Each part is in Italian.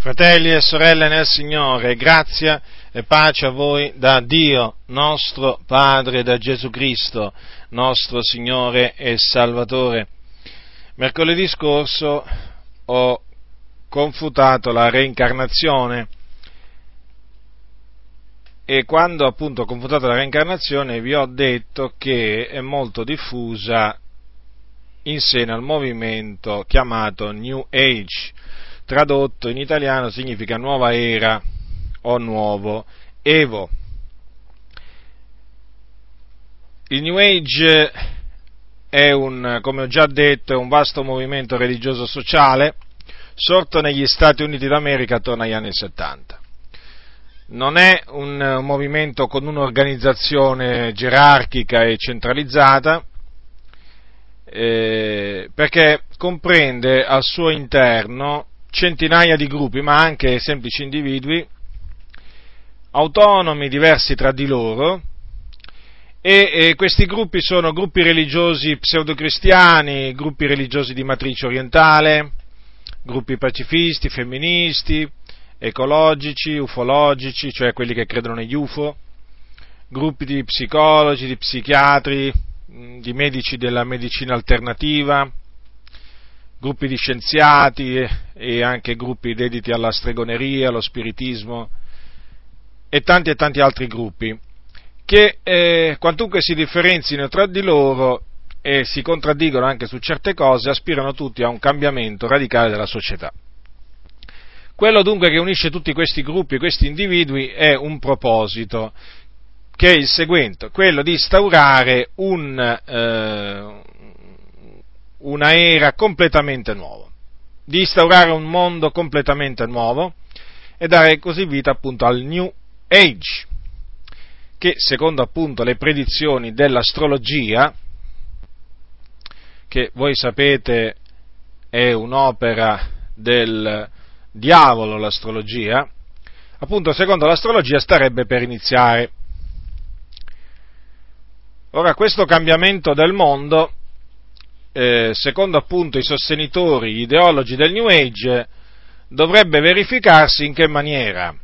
Fratelli e sorelle nel Signore, grazia e pace a voi da Dio nostro Padre, da Gesù Cristo, nostro Signore e Salvatore. Mercoledì scorso ho confutato la reincarnazione e quando appunto ho confutato la reincarnazione vi ho detto che è molto diffusa in seno al movimento chiamato New Age tradotto in italiano significa nuova era o nuovo Evo. Il New Age è un, come ho già detto, è un vasto movimento religioso sociale sorto negli Stati Uniti d'America attorno agli anni 70. Non è un, movimento con un'organizzazione gerarchica e centralizzata, eh, perché comprende al suo interno centinaia di gruppi, ma anche semplici individui, autonomi, diversi tra di loro, e, e questi gruppi sono gruppi religiosi pseudocristiani, gruppi religiosi di matrice orientale, gruppi pacifisti, femministi, ecologici, ufologici, cioè quelli che credono negli UFO, gruppi di psicologi, di psichiatri, di medici della medicina alternativa, gruppi di scienziati e anche gruppi dediti alla stregoneria, allo spiritismo e tanti e tanti altri gruppi che eh, quantunque si differenzino tra di loro e si contraddicono anche su certe cose, aspirano tutti a un cambiamento radicale della società. Quello dunque che unisce tutti questi gruppi, questi individui, è un proposito, che è il seguente, quello di instaurare un, eh, una era completamente nuova, di instaurare un mondo completamente nuovo e dare così vita appunto al New Age, che secondo appunto le predizioni dell'astrologia, che voi sapete è un'opera del diavolo l'astrologia, appunto secondo l'astrologia starebbe per iniziare. Ora questo cambiamento del mondo eh, secondo appunto i sostenitori, gli ideologi del New Age, dovrebbe verificarsi in che maniera?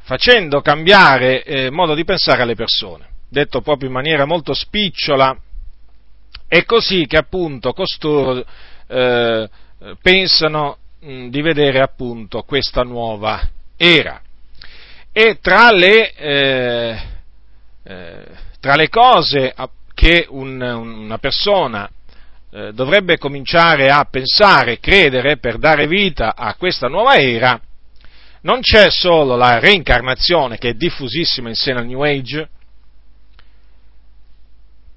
Facendo cambiare eh, modo di pensare alle persone, detto proprio in maniera molto spicciola, è così che appunto costoro eh, pensano mh, di vedere appunto questa nuova era. E tra le, eh, eh, tra le cose che un, una persona eh, dovrebbe cominciare a pensare, credere per dare vita a questa nuova era, non c'è solo la reincarnazione che è diffusissima in seno al New Age,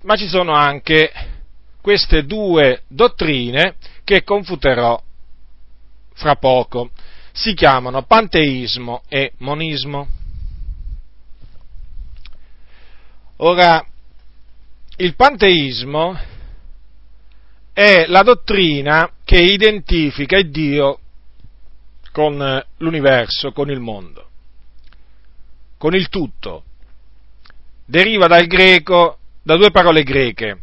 ma ci sono anche queste due dottrine che confuterò fra poco. Si chiamano panteismo e monismo. Ora, il panteismo è la dottrina che identifica Dio con eh, l'universo, con il mondo, con il tutto. Deriva dal greco, da due parole greche,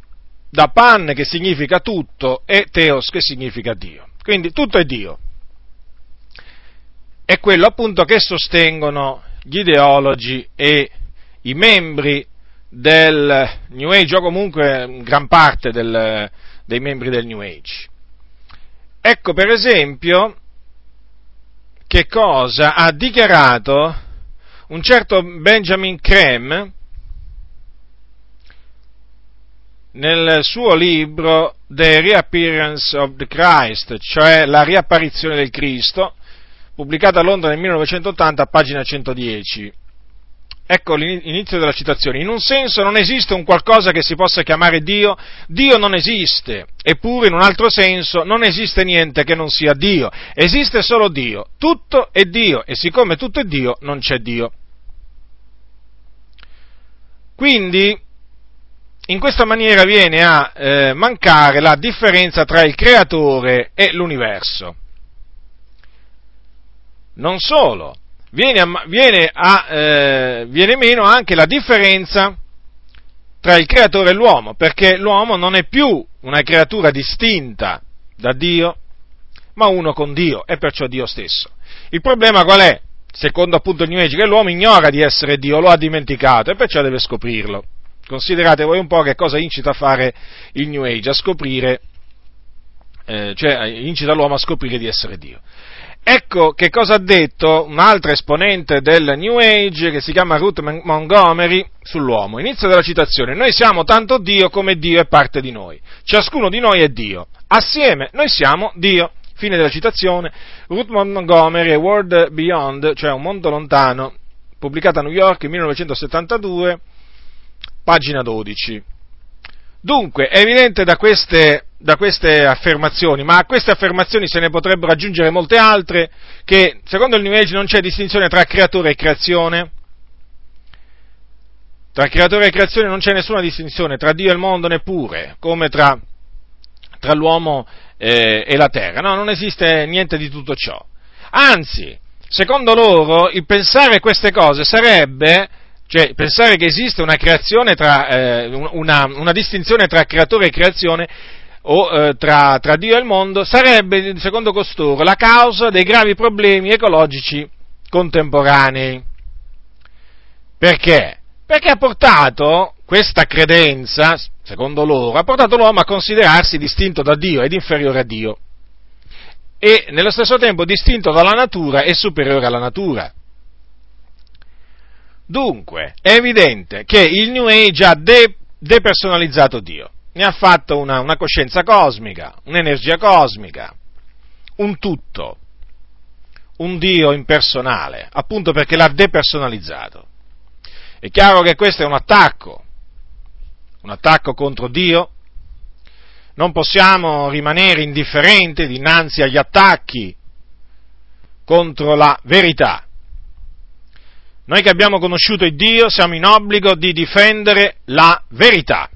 da pan che significa tutto e teos che significa Dio. Quindi tutto è Dio. È quello appunto che sostengono gli ideologi e i membri del New Age o comunque gran parte del, dei membri del New Age. Ecco per esempio che cosa ha dichiarato un certo Benjamin Krem nel suo libro The Reappearance of the Christ, cioè la riapparizione del Cristo, pubblicato a Londra nel 1980 a pagina 110. Ecco l'inizio della citazione. In un senso non esiste un qualcosa che si possa chiamare Dio, Dio non esiste, eppure in un altro senso non esiste niente che non sia Dio, esiste solo Dio, tutto è Dio e siccome tutto è Dio non c'è Dio. Quindi in questa maniera viene a eh, mancare la differenza tra il creatore e l'universo. Non solo, viene, a, viene, a, eh, viene meno anche la differenza tra il creatore e l'uomo, perché l'uomo non è più una creatura distinta da Dio, ma uno con Dio, e perciò Dio stesso. Il problema qual è? Secondo appunto il New Age, che l'uomo ignora di essere Dio, lo ha dimenticato e perciò deve scoprirlo. Considerate voi un po' che cosa incita a fare il New Age, a scoprire, eh, cioè incita l'uomo a scoprire di essere Dio. Ecco che cosa ha detto un altro esponente del New Age che si chiama Ruth Montgomery sull'uomo. Inizio della citazione. Noi siamo tanto Dio come Dio è parte di noi. Ciascuno di noi è Dio. Assieme noi siamo Dio. Fine della citazione. Ruth Montgomery World Beyond, cioè un mondo lontano, pubblicata a New York nel 1972, pagina 12. Dunque, è evidente da queste da queste affermazioni, ma a queste affermazioni se ne potrebbero aggiungere molte altre, che secondo il New Age non c'è distinzione tra creatore e creazione, tra creatore e creazione non c'è nessuna distinzione, tra Dio e il mondo neppure, come tra, tra l'uomo eh, e la terra, no, non esiste niente di tutto ciò. Anzi, secondo loro, il pensare queste cose sarebbe cioè, pensare che esiste una, tra, eh, una, una distinzione tra creatore e creazione o eh, tra, tra Dio e il mondo sarebbe, secondo costoro, la causa dei gravi problemi ecologici contemporanei. Perché? Perché ha portato questa credenza, secondo loro, ha portato l'uomo a considerarsi distinto da Dio ed inferiore a Dio e nello stesso tempo distinto dalla natura e superiore alla natura. Dunque, è evidente che il New Age ha de- depersonalizzato Dio ne ha fatto una, una coscienza cosmica, un'energia cosmica, un tutto, un Dio impersonale, appunto perché l'ha depersonalizzato. È chiaro che questo è un attacco, un attacco contro Dio. Non possiamo rimanere indifferenti dinanzi agli attacchi contro la verità. Noi che abbiamo conosciuto il Dio siamo in obbligo di difendere la verità.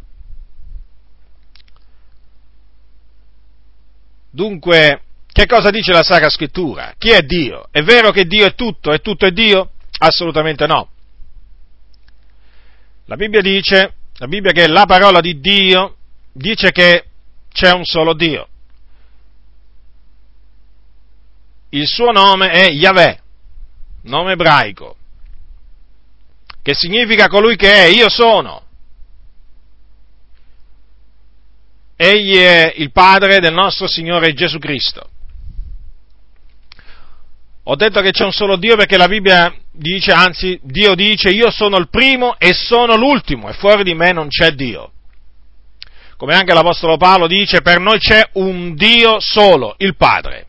Dunque, che cosa dice la Sacra Scrittura? Chi è Dio? È vero che Dio è tutto e tutto è Dio? Assolutamente no. La Bibbia dice, la Bibbia che è la parola di Dio, dice che c'è un solo Dio. Il suo nome è Yahweh, nome ebraico, che significa colui che è, io sono. Egli è il Padre del nostro Signore Gesù Cristo. Ho detto che c'è un solo Dio perché la Bibbia dice, anzi Dio dice, io sono il primo e sono l'ultimo e fuori di me non c'è Dio. Come anche l'Apostolo Paolo dice, per noi c'è un Dio solo, il Padre.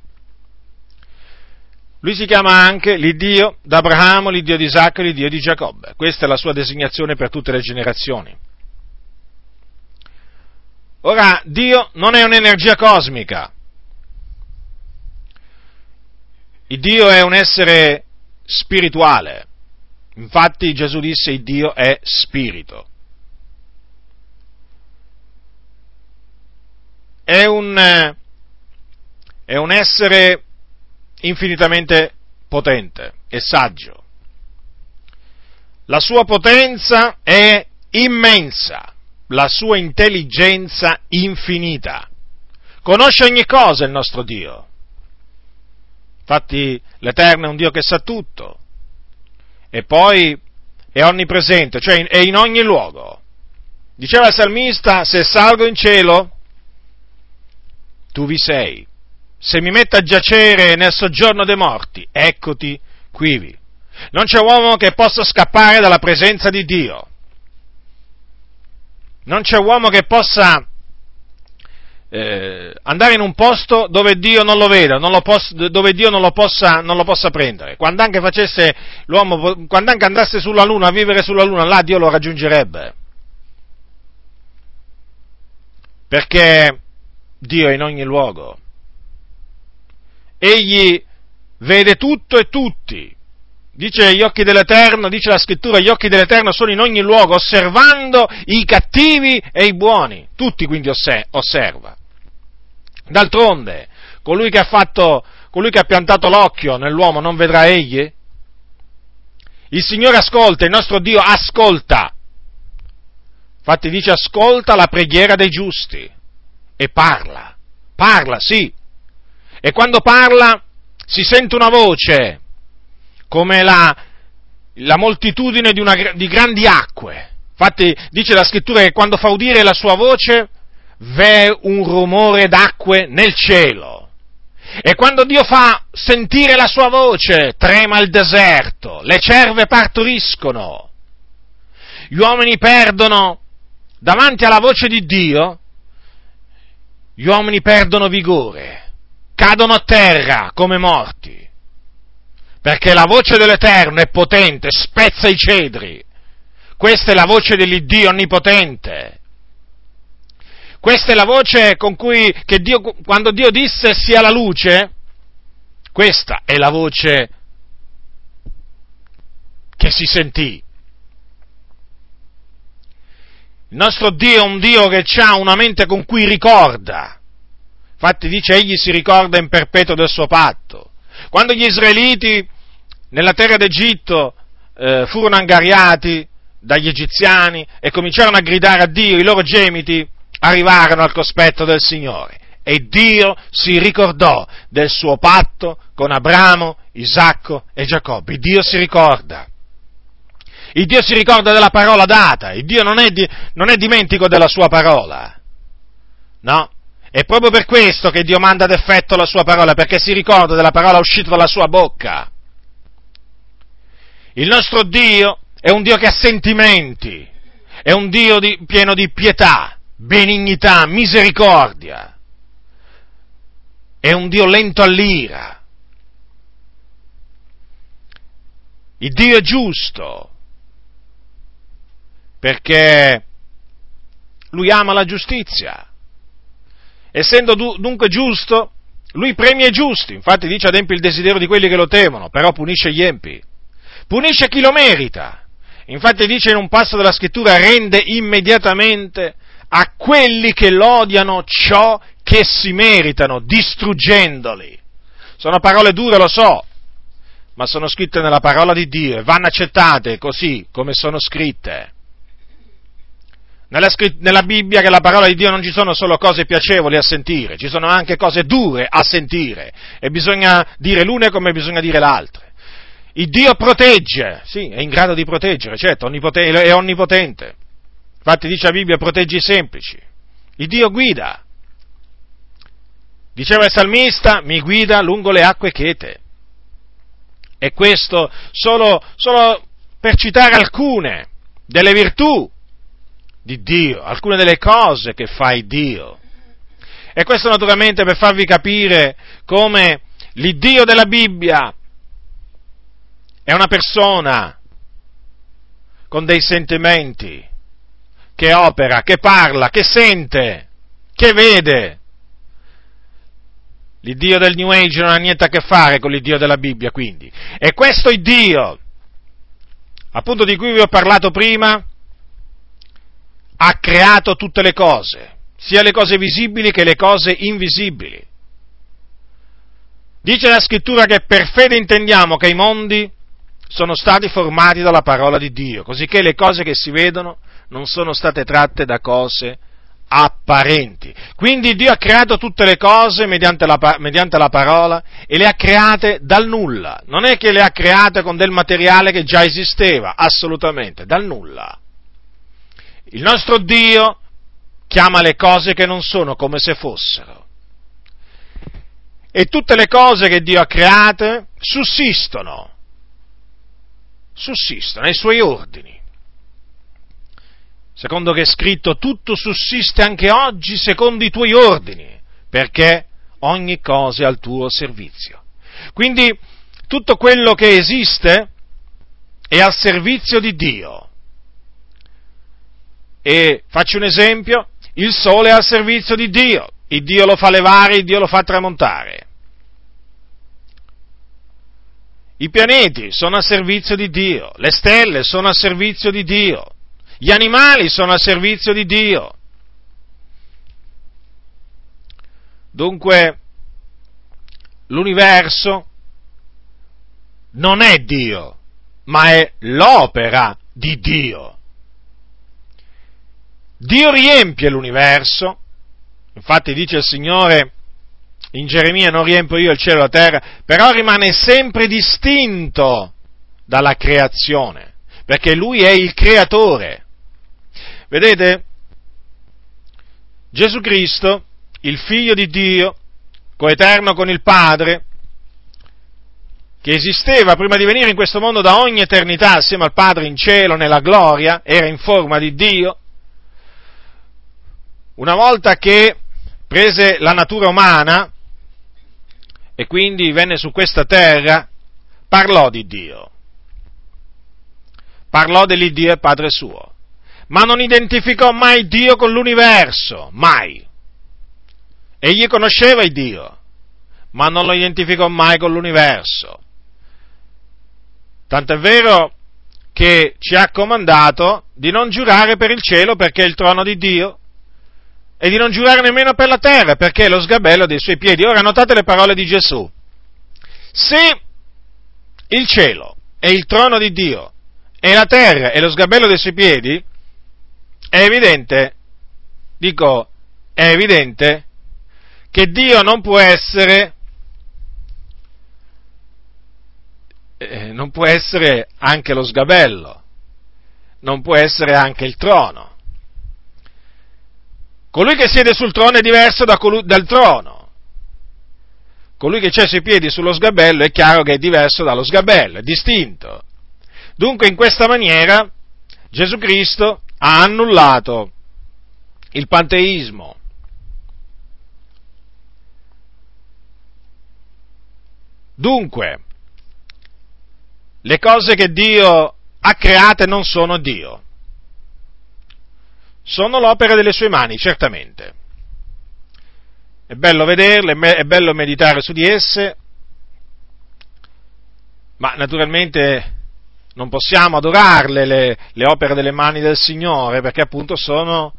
Lui si chiama anche l'Iddio d'Abramo, l'Iddio di Isacco, l'Iddio di Giacobbe. Questa è la sua designazione per tutte le generazioni. Ora, Dio non è un'energia cosmica. Il Dio è un essere spirituale. Infatti Gesù disse il Dio è spirito. È un, è un essere infinitamente potente e saggio. La sua potenza è immensa la sua intelligenza infinita. Conosce ogni cosa il nostro Dio. Infatti l'Eterno è un Dio che sa tutto. E poi è onnipresente, cioè è in ogni luogo. Diceva il salmista, se salgo in cielo, tu vi sei. Se mi metto a giacere nel soggiorno dei morti, eccoti quivi. Non c'è uomo che possa scappare dalla presenza di Dio. Non c'è uomo che possa eh, andare in un posto dove Dio non lo veda, non lo possa, dove Dio non lo, possa, non lo possa prendere. Quando anche facesse l'uomo, quando anche andasse sulla Luna, a vivere sulla Luna, là Dio lo raggiungerebbe. Perché Dio è in ogni luogo. Egli vede tutto e tutti. Dice gli occhi dell'Eterno, dice la scrittura, gli occhi dell'Eterno sono in ogni luogo, osservando i cattivi e i buoni. Tutti quindi osserva. D'altronde, colui che ha fatto, colui che ha piantato l'occhio nell'uomo non vedrà egli? Il Signore ascolta, il nostro Dio ascolta. Infatti dice ascolta la preghiera dei giusti e parla. Parla, sì. E quando parla si sente una voce, come la, la moltitudine di, una, di grandi acque. Infatti dice la scrittura che quando fa udire la sua voce v'è un rumore d'acque nel cielo. E quando Dio fa sentire la sua voce, trema il deserto, le cerve partoriscono, gli uomini perdono davanti alla voce di Dio, gli uomini perdono vigore, cadono a terra come morti, perché la voce dell'Eterno è potente, spezza i cedri. Questa è la voce dell'Iddio onnipotente. Questa è la voce con cui, Dio, quando Dio disse sia la luce, questa è la voce che si sentì. Il nostro Dio è un Dio che ha una mente con cui ricorda. Infatti dice egli si ricorda in perpetuo del suo patto. Quando gli israeliti nella terra d'Egitto eh, furono angariati dagli egiziani e cominciarono a gridare a Dio, i loro gemiti arrivarono al cospetto del Signore. E Dio si ricordò del suo patto con Abramo, Isacco e Giacobbe. Dio si ricorda. Il Dio si ricorda della parola data, il Dio non è, di, non è dimentico della sua parola. No? È proprio per questo che Dio manda ad effetto la sua parola, perché si ricorda della parola uscita dalla sua bocca. Il nostro Dio è un Dio che ha sentimenti, è un Dio di, pieno di pietà, benignità, misericordia, è un Dio lento all'ira. Il Dio è giusto, perché lui ama la giustizia. Essendo dunque giusto, lui premia i giusti, infatti dice adempie il desiderio di quelli che lo temono, però punisce gli empi. Punisce chi lo merita. Infatti dice in un passo della scrittura rende immediatamente a quelli che l'odiano ciò che si meritano, distruggendoli. Sono parole dure, lo so, ma sono scritte nella parola di Dio e vanno accettate così come sono scritte. Nella, nella, Bibbia, che la parola di Dio, non ci sono solo cose piacevoli a sentire, ci sono anche cose dure a sentire e bisogna dire l'una come bisogna dire l'altra. Il Dio protegge, sì, è in grado di proteggere, certo, è onnipotente. Infatti dice la Bibbia, protegge i semplici. Il Dio guida. Diceva il salmista, mi guida lungo le acque chete. E questo solo, solo per citare alcune delle virtù di Dio, alcune delle cose che fa Dio. E questo naturalmente per farvi capire come l'Iddio della Bibbia è una persona con dei sentimenti, che opera, che parla, che sente, che vede. L'Iddio del New Age non ha niente a che fare con l'Iddio della Bibbia, quindi. E questo Iddio, appunto di cui vi ho parlato prima, ha creato tutte le cose, sia le cose visibili che le cose invisibili. Dice la scrittura che per fede intendiamo che i mondi sono stati formati dalla parola di Dio, così che le cose che si vedono non sono state tratte da cose apparenti. Quindi Dio ha creato tutte le cose mediante la, mediante la, parola e le ha create dal nulla. Non è che le ha create con del materiale che già esisteva, assolutamente, dal nulla. Il nostro Dio chiama le cose che non sono come se fossero. E tutte le cose che Dio ha create sussistono, sussistono ai suoi ordini. Secondo che è scritto, tutto sussiste anche oggi secondo i tuoi ordini, perché ogni cosa è al tuo servizio. Quindi tutto quello che esiste è al servizio di Dio. E faccio un esempio, il sole è al servizio di Dio, il Dio lo fa levare, il Dio lo fa tramontare. I pianeti sono a servizio di Dio, le stelle sono a servizio di Dio, gli animali sono a servizio di Dio. Dunque, l'universo non è Dio, ma è l'opera di Dio. Dio riempie l'universo, infatti dice il Signore in Geremia non riempio io il cielo e la terra, però rimane sempre distinto dalla creazione, perché lui è il creatore. Vedete? Gesù Cristo, il figlio di Dio, coeterno con il Padre, che esisteva prima di venire in questo mondo da ogni eternità assieme al Padre in cielo, nella gloria, era in forma di Dio, una volta che prese la natura umana e quindi venne su questa terra, parlò di Dio, parlò dell'Iddio e Padre suo, ma non identificò mai Dio con l'universo, mai. Egli conosceva il Dio, ma non lo identificò mai con l'universo. Tanto è vero che ci ha comandato di non giurare per il cielo perché è il trono di Dio e di non giurare nemmeno per la terra perché è lo sgabello dei suoi piedi. Ora notate le parole di Gesù. Se il cielo è il trono di Dio e la terra è lo sgabello dei suoi piedi, è evidente, dico, è evidente che Dio non può essere eh, non può essere anche lo sgabello, non può essere anche il trono. Colui che siede sul trono è diverso da colui, dal trono. Colui che c'è sui piedi sullo sgabello è chiaro che è diverso dallo sgabello, è distinto. Dunque in questa maniera Gesù Cristo ha annullato il panteismo. Dunque, le cose che Dio ha create non sono Dio. Sono l'opera delle sue mani, certamente. È bello vederle, è bello meditare su di esse, ma naturalmente non possiamo adorarle le, le opere delle mani del Signore, perché appunto sono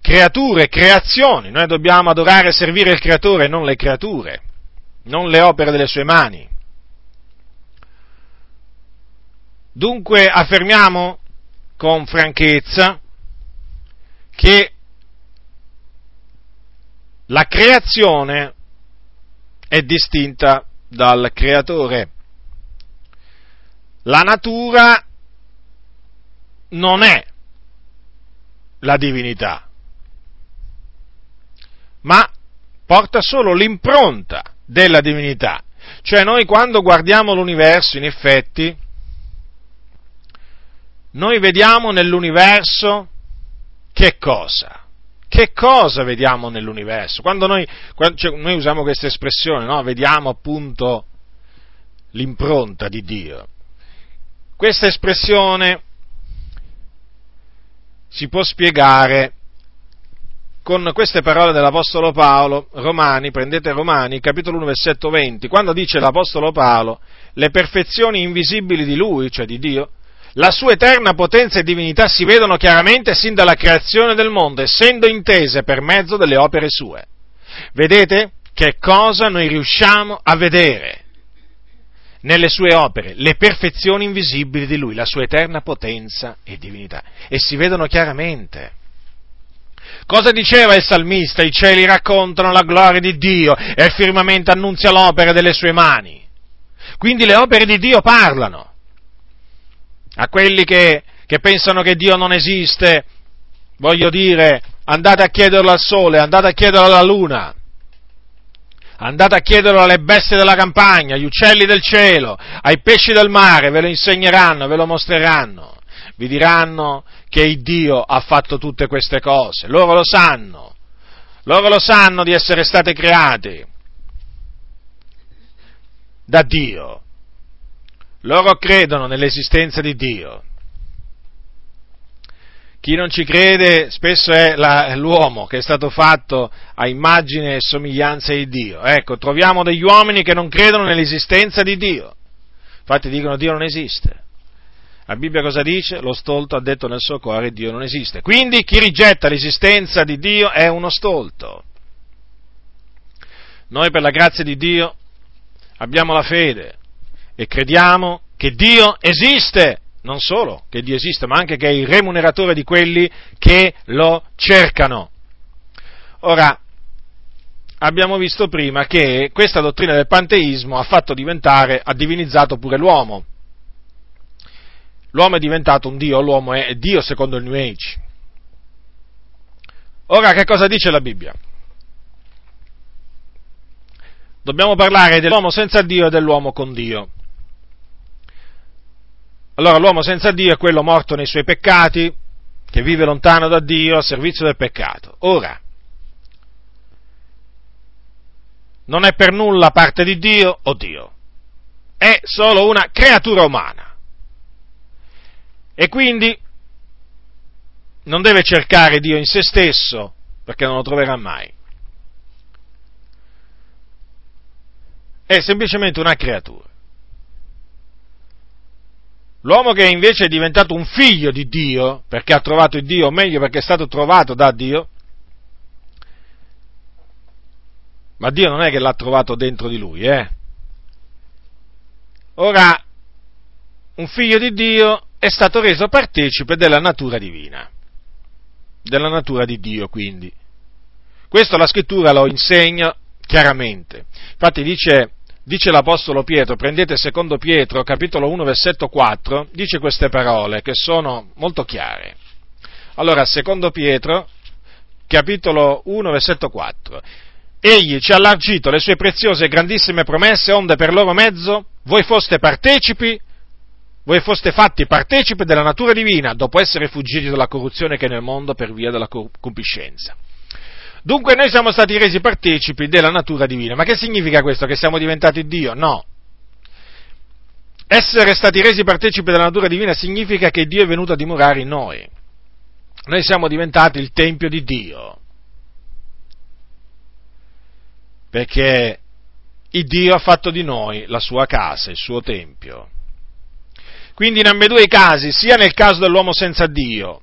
creature, creazioni. Noi dobbiamo adorare e servire il Creatore, non le creature, non le opere delle sue mani. Dunque affermiamo con franchezza che la creazione è distinta dal creatore. La natura non è la divinità, ma porta solo l'impronta della divinità. Cioè noi quando guardiamo l'universo, in effetti, noi vediamo nell'universo che cosa? Che cosa vediamo nell'universo? Quando noi, quando, cioè, noi usiamo questa espressione, no? vediamo appunto l'impronta di Dio. Questa espressione si può spiegare con queste parole dell'Apostolo Paolo, Romani, prendete Romani, capitolo 1, versetto 20, quando dice l'Apostolo Paolo, le perfezioni invisibili di Lui, cioè di Dio, la sua eterna potenza e divinità si vedono chiaramente sin dalla creazione del mondo, essendo intese per mezzo delle opere sue. Vedete che cosa noi riusciamo a vedere nelle sue opere? Le perfezioni invisibili di lui, la sua eterna potenza e divinità. E si vedono chiaramente. Cosa diceva il salmista? I cieli raccontano la gloria di Dio e il firmamento annunzia l'opera delle sue mani. Quindi le opere di Dio parlano a quelli che, che pensano che Dio non esiste, voglio dire, andate a chiederlo al sole, andate a chiederlo alla luna, andate a chiederlo alle bestie della campagna, agli uccelli del cielo, ai pesci del mare, ve lo insegneranno, ve lo mostreranno, vi diranno che il Dio ha fatto tutte queste cose, loro lo sanno, loro lo sanno di essere state create da Dio, loro credono nell'esistenza di Dio. Chi non ci crede spesso è la, l'uomo che è stato fatto a immagine e somiglianza di Dio. Ecco, troviamo degli uomini che non credono nell'esistenza di Dio. Infatti dicono Dio non esiste. La Bibbia cosa dice? Lo stolto ha detto nel suo cuore Dio non esiste. Quindi chi rigetta l'esistenza di Dio è uno stolto. Noi per la grazia di Dio abbiamo la fede, e crediamo che Dio esiste, non solo che Dio esiste, ma anche che è il remuneratore di quelli che lo cercano. Ora, abbiamo visto prima che questa dottrina del panteismo ha fatto diventare, ha divinizzato pure l'uomo. L'uomo è diventato un Dio, l'uomo è Dio secondo il New Age. Ora che cosa dice la Bibbia? Dobbiamo parlare dell'uomo senza Dio e dell'uomo con Dio. Allora l'uomo senza Dio è quello morto nei suoi peccati, che vive lontano da Dio a servizio del peccato. Ora, non è per nulla parte di Dio o Dio, è solo una creatura umana. E quindi non deve cercare Dio in se stesso, perché non lo troverà mai. È semplicemente una creatura. L'uomo che invece è diventato un figlio di Dio, perché ha trovato Dio, o meglio perché è stato trovato da Dio, ma Dio non è che l'ha trovato dentro di lui, eh? Ora, un figlio di Dio è stato reso partecipe della natura divina della natura di Dio, quindi. Questo la scrittura lo insegna chiaramente. Infatti dice, dice l'Apostolo Pietro, prendete secondo Pietro, capitolo 1, versetto 4, dice queste parole che sono molto chiare. Allora, secondo Pietro, capitolo 1, versetto 4. Egli ci ha allargito le sue preziose e grandissime promesse, onde per loro mezzo voi foste partecipi voi foste fatti partecipi della natura divina dopo essere fuggiti dalla corruzione che è nel mondo per via della concupiscenza. Dunque noi siamo stati resi partecipi della natura divina. Ma che significa questo? Che siamo diventati Dio? No. Essere stati resi partecipi della natura divina significa che Dio è venuto a dimorare in noi. Noi siamo diventati il Tempio di Dio. Perché il Dio ha fatto di noi la sua casa, il suo Tempio. Quindi in ambedue i casi, sia nel caso dell'uomo senza Dio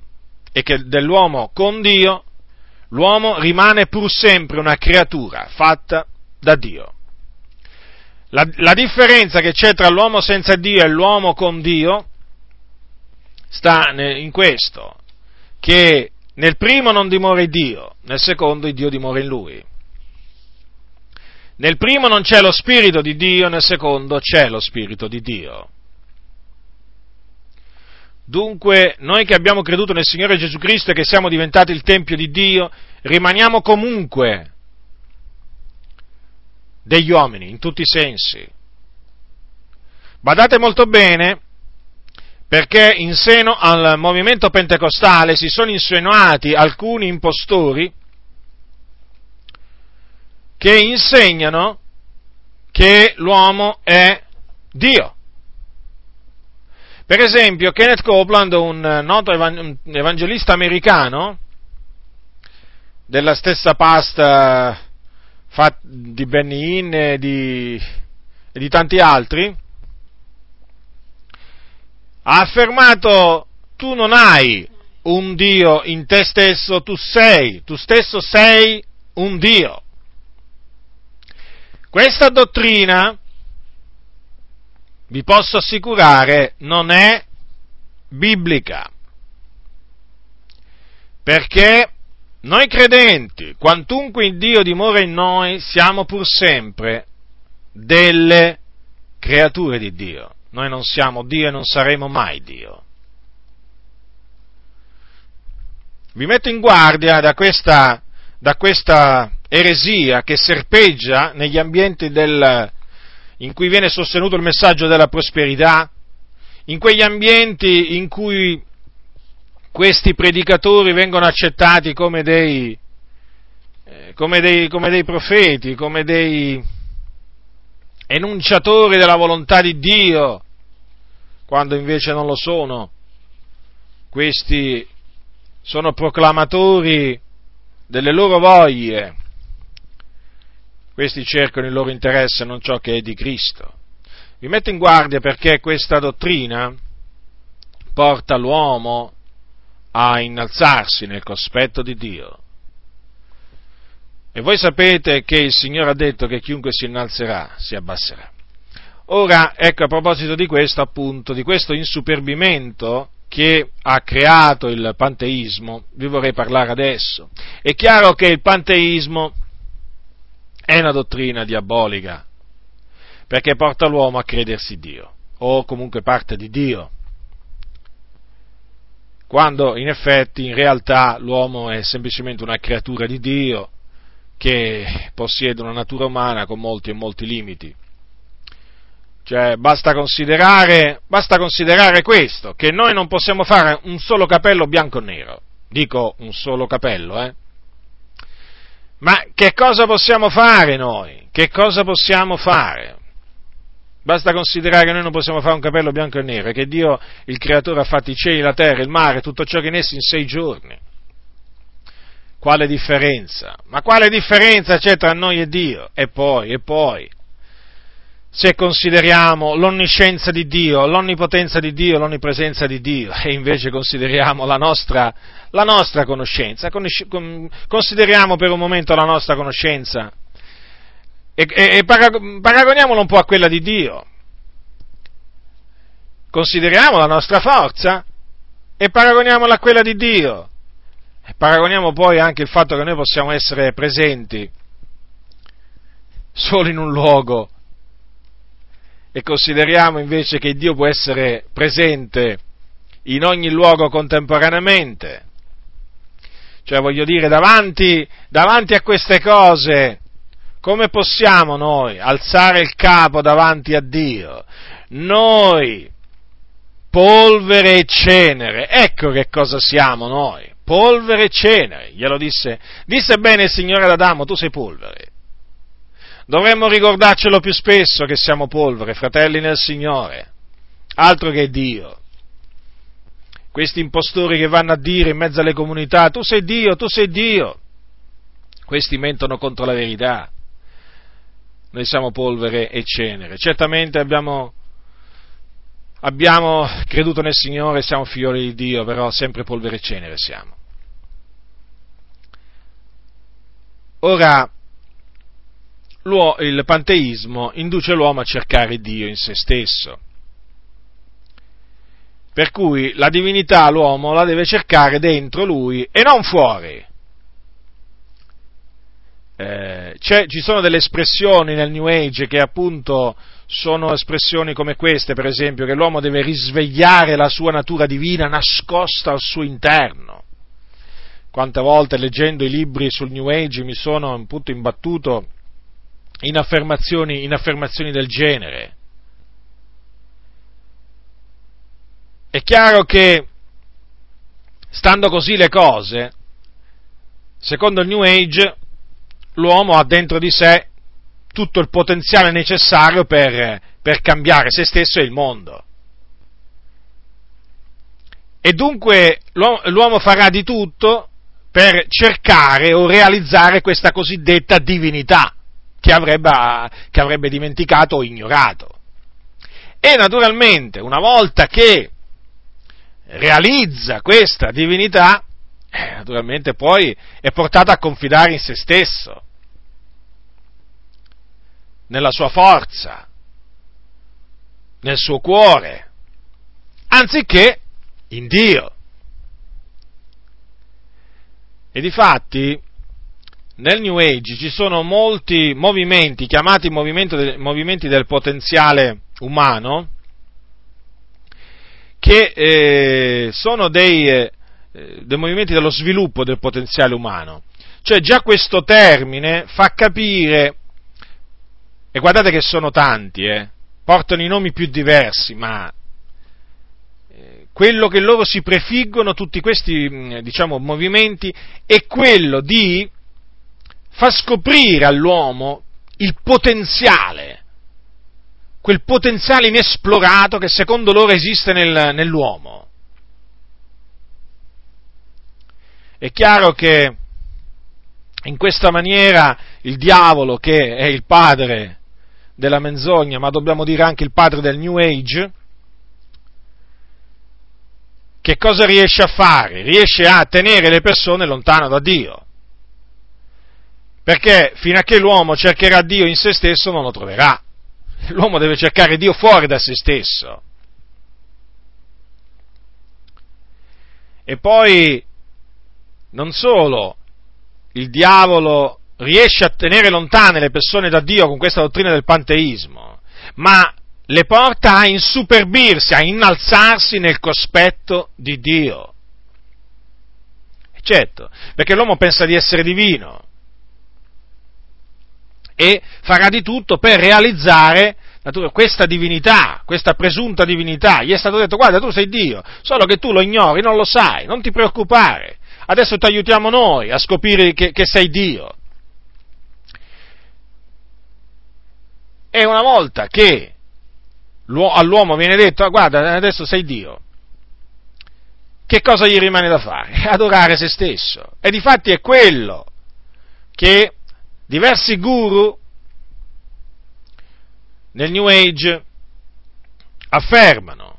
e che dell'uomo con Dio, l'uomo rimane pur sempre una creatura fatta da Dio. La, la differenza che c'è tra l'uomo senza Dio e l'uomo con Dio sta in questo, che nel primo non dimora Dio, nel secondo Dio dimora in lui. Nel primo non c'è lo Spirito di Dio, nel secondo c'è lo Spirito di Dio. Dunque, noi che abbiamo creduto nel Signore Gesù Cristo e che siamo diventati il Tempio di Dio, rimaniamo comunque degli uomini, in tutti i sensi. Badate molto bene, perché in seno al movimento pentecostale si sono insinuati alcuni impostori che insegnano che l'uomo è Dio. Per esempio, Kenneth Copeland, un noto evangelista americano, della stessa pasta di Benny Hinn e di, e di tanti altri, ha affermato tu non hai un Dio in te stesso, tu sei, tu stesso sei un Dio. Questa dottrina vi posso assicurare, non è biblica. Perché noi credenti, quantunque il Dio dimora in noi, siamo pur sempre delle creature di Dio. Noi non siamo Dio e non saremo mai Dio. Vi metto in guardia da questa, da questa eresia che serpeggia negli ambienti del, in cui viene sostenuto il messaggio della prosperità, in quegli ambienti in cui questi predicatori vengono accettati come dei, eh, come dei, come dei profeti, come dei enunciatori della volontà di Dio, quando invece non lo sono. Questi sono proclamatori delle loro voglie, questi cercano il loro interesse, non ciò che è di Cristo. Vi metto in guardia perché questa dottrina porta l'uomo a innalzarsi nel cospetto di Dio. E voi sapete che il Signore ha detto che chiunque si innalzerà si abbasserà. Ora, ecco, a proposito di questo, appunto, di questo insuperbimento che ha creato il panteismo, vi vorrei parlare adesso. È chiaro che il panteismo è una dottrina diabolica, perché porta l'uomo a credersi Dio, o comunque parte di Dio, quando in effetti, in realtà, l'uomo è semplicemente una creatura di Dio che possiede una natura umana con molti e molti limiti. Cioè, basta considerare, basta considerare questo, che noi non possiamo fare un solo capello bianco o nero. Dico un solo capello, eh. Ma che cosa possiamo fare noi? Che cosa possiamo fare? Basta considerare che noi non possiamo fare un capello bianco e nero, che Dio, il creatore, ha fatto i cieli, la terra, il mare, tutto ciò che in essi in sei giorni. Quale differenza? Ma quale differenza c'è tra noi e Dio? E poi, e poi, se consideriamo l'onniscienza di Dio, l'onnipotenza di Dio, l'onnipresenza di Dio, e invece consideriamo la nostra, la nostra conoscenza, consideriamo per un momento la nostra conoscenza e, e, e paragoniamola un po' a quella di Dio. Consideriamo la nostra forza e paragoniamola a quella di Dio. E paragoniamo poi anche il fatto che noi possiamo essere presenti solo in un luogo e consideriamo invece che Dio può essere presente in ogni luogo contemporaneamente. Cioè voglio dire, davanti, davanti a queste cose, come possiamo noi alzare il capo davanti a Dio? Noi, polvere e cenere, ecco che cosa siamo noi, polvere e cenere, glielo disse, disse bene il Signore ad Adamo, tu sei polvere, Dovremmo ricordarcelo più spesso che siamo polvere, fratelli nel Signore, altro che Dio. Questi impostori che vanno a dire in mezzo alle comunità, tu sei Dio, tu sei Dio, questi mentono contro la verità. Noi siamo polvere e cenere. Certamente abbiamo, abbiamo creduto nel Signore, siamo figlioli di Dio, però sempre polvere e cenere siamo. Ora, il panteismo induce l'uomo a cercare Dio in se stesso. Per cui la divinità l'uomo la deve cercare dentro lui e non fuori. Eh, ci sono delle espressioni nel New Age che appunto sono espressioni come queste, per esempio, che l'uomo deve risvegliare la sua natura divina nascosta al suo interno. Quante volte leggendo i libri sul New Age mi sono appunto imbattuto in affermazioni, in affermazioni del genere. È chiaro che, stando così le cose, secondo il New Age, l'uomo ha dentro di sé tutto il potenziale necessario per, per cambiare se stesso e il mondo. E dunque l'uomo farà di tutto per cercare o realizzare questa cosiddetta divinità che avrebbe, che avrebbe dimenticato o ignorato. E naturalmente, una volta che realizza questa divinità, eh, naturalmente poi è portato a confidare in se stesso, nella sua forza, nel suo cuore, anziché in Dio. E difatti nel New Age ci sono molti movimenti, chiamati movimenti del potenziale umano, che eh, sono dei, eh, dei movimenti dello sviluppo del potenziale umano. Cioè già questo termine fa capire, e guardate che sono tanti, eh, portano i nomi più diversi, ma eh, quello che loro si prefiggono, tutti questi diciamo, movimenti, è quello di fa scoprire all'uomo il potenziale, quel potenziale inesplorato che secondo loro esiste nel, nell'uomo. È chiaro che in questa maniera il diavolo, che è il padre della menzogna, ma dobbiamo dire anche il padre del New Age, che cosa riesce a fare? Riesce a tenere le persone lontano da Dio. Perché fino a che l'uomo cercherà Dio in se stesso non lo troverà. L'uomo deve cercare Dio fuori da se stesso. E poi, non solo, il diavolo riesce a tenere lontane le persone da Dio con questa dottrina del panteismo, ma le porta a insuperbirsi, a innalzarsi nel cospetto di Dio. Certo, perché l'uomo pensa di essere divino e farà di tutto per realizzare questa divinità, questa presunta divinità. Gli è stato detto guarda tu sei Dio, solo che tu lo ignori, non lo sai, non ti preoccupare. Adesso ti aiutiamo noi a scoprire che, che sei Dio. E una volta che all'uomo viene detto, ah, guarda, adesso sei Dio, che cosa gli rimane da fare? Adorare se stesso. E difatti è quello che diversi guru nel New Age affermano.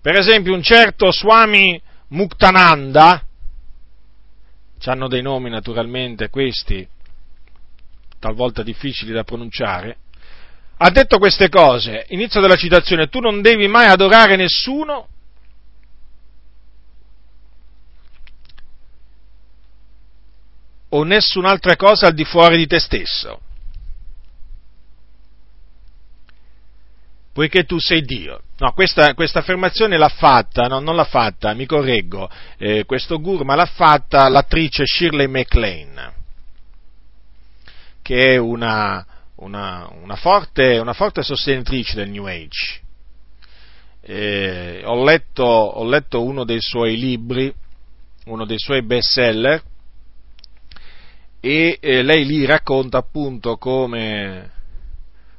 Per esempio un certo Swami Muktananda, hanno dei nomi naturalmente questi, talvolta difficili da pronunciare, ha detto queste cose, inizio della citazione, tu non devi mai adorare nessuno o nessun'altra cosa al di fuori di te stesso, poiché tu sei Dio. No, questa, questa affermazione l'ha fatta, no, non l'ha fatta, mi correggo, eh, questo guru, ma l'ha fatta l'attrice Shirley MacLaine, che è una, una, una, forte, una forte, sostenitrice del New Age. Eh, ho, letto, ho letto uno dei suoi libri, uno dei suoi best seller, e eh, lei lì racconta appunto come,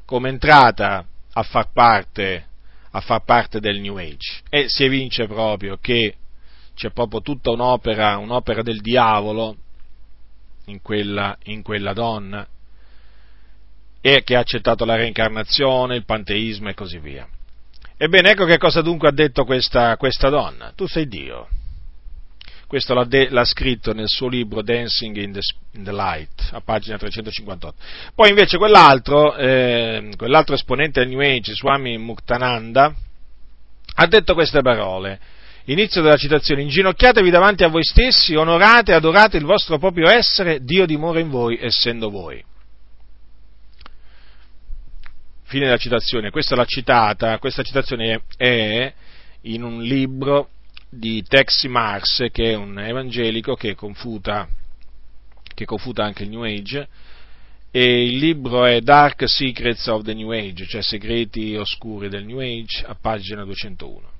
come è entrata a far, parte, a far parte del New Age e si evince proprio che c'è proprio tutta un'opera, un'opera del diavolo in quella, in quella donna e che ha accettato la reincarnazione, il panteismo e così via. Ebbene, ecco che cosa dunque ha detto questa, questa donna. Tu sei Dio. Questo l'ha, de- l'ha, scritto nel suo libro Dancing in the, in the, Light, a pagina 358. Poi invece quell'altro, eh, quell'altro esponente del New Age, Swami Muktananda, ha detto queste parole. Inizio della citazione, inginocchiatevi davanti a voi stessi, onorate e adorate il vostro proprio essere, Dio dimora in voi, essendo voi. Fine della citazione, questa l'ha citata, questa citazione è in un libro di Texi Mars, che è un evangelico che confuta, che confuta anche il New Age, e il libro è Dark Secrets of the New Age, cioè segreti oscuri del New Age, a pagina 201.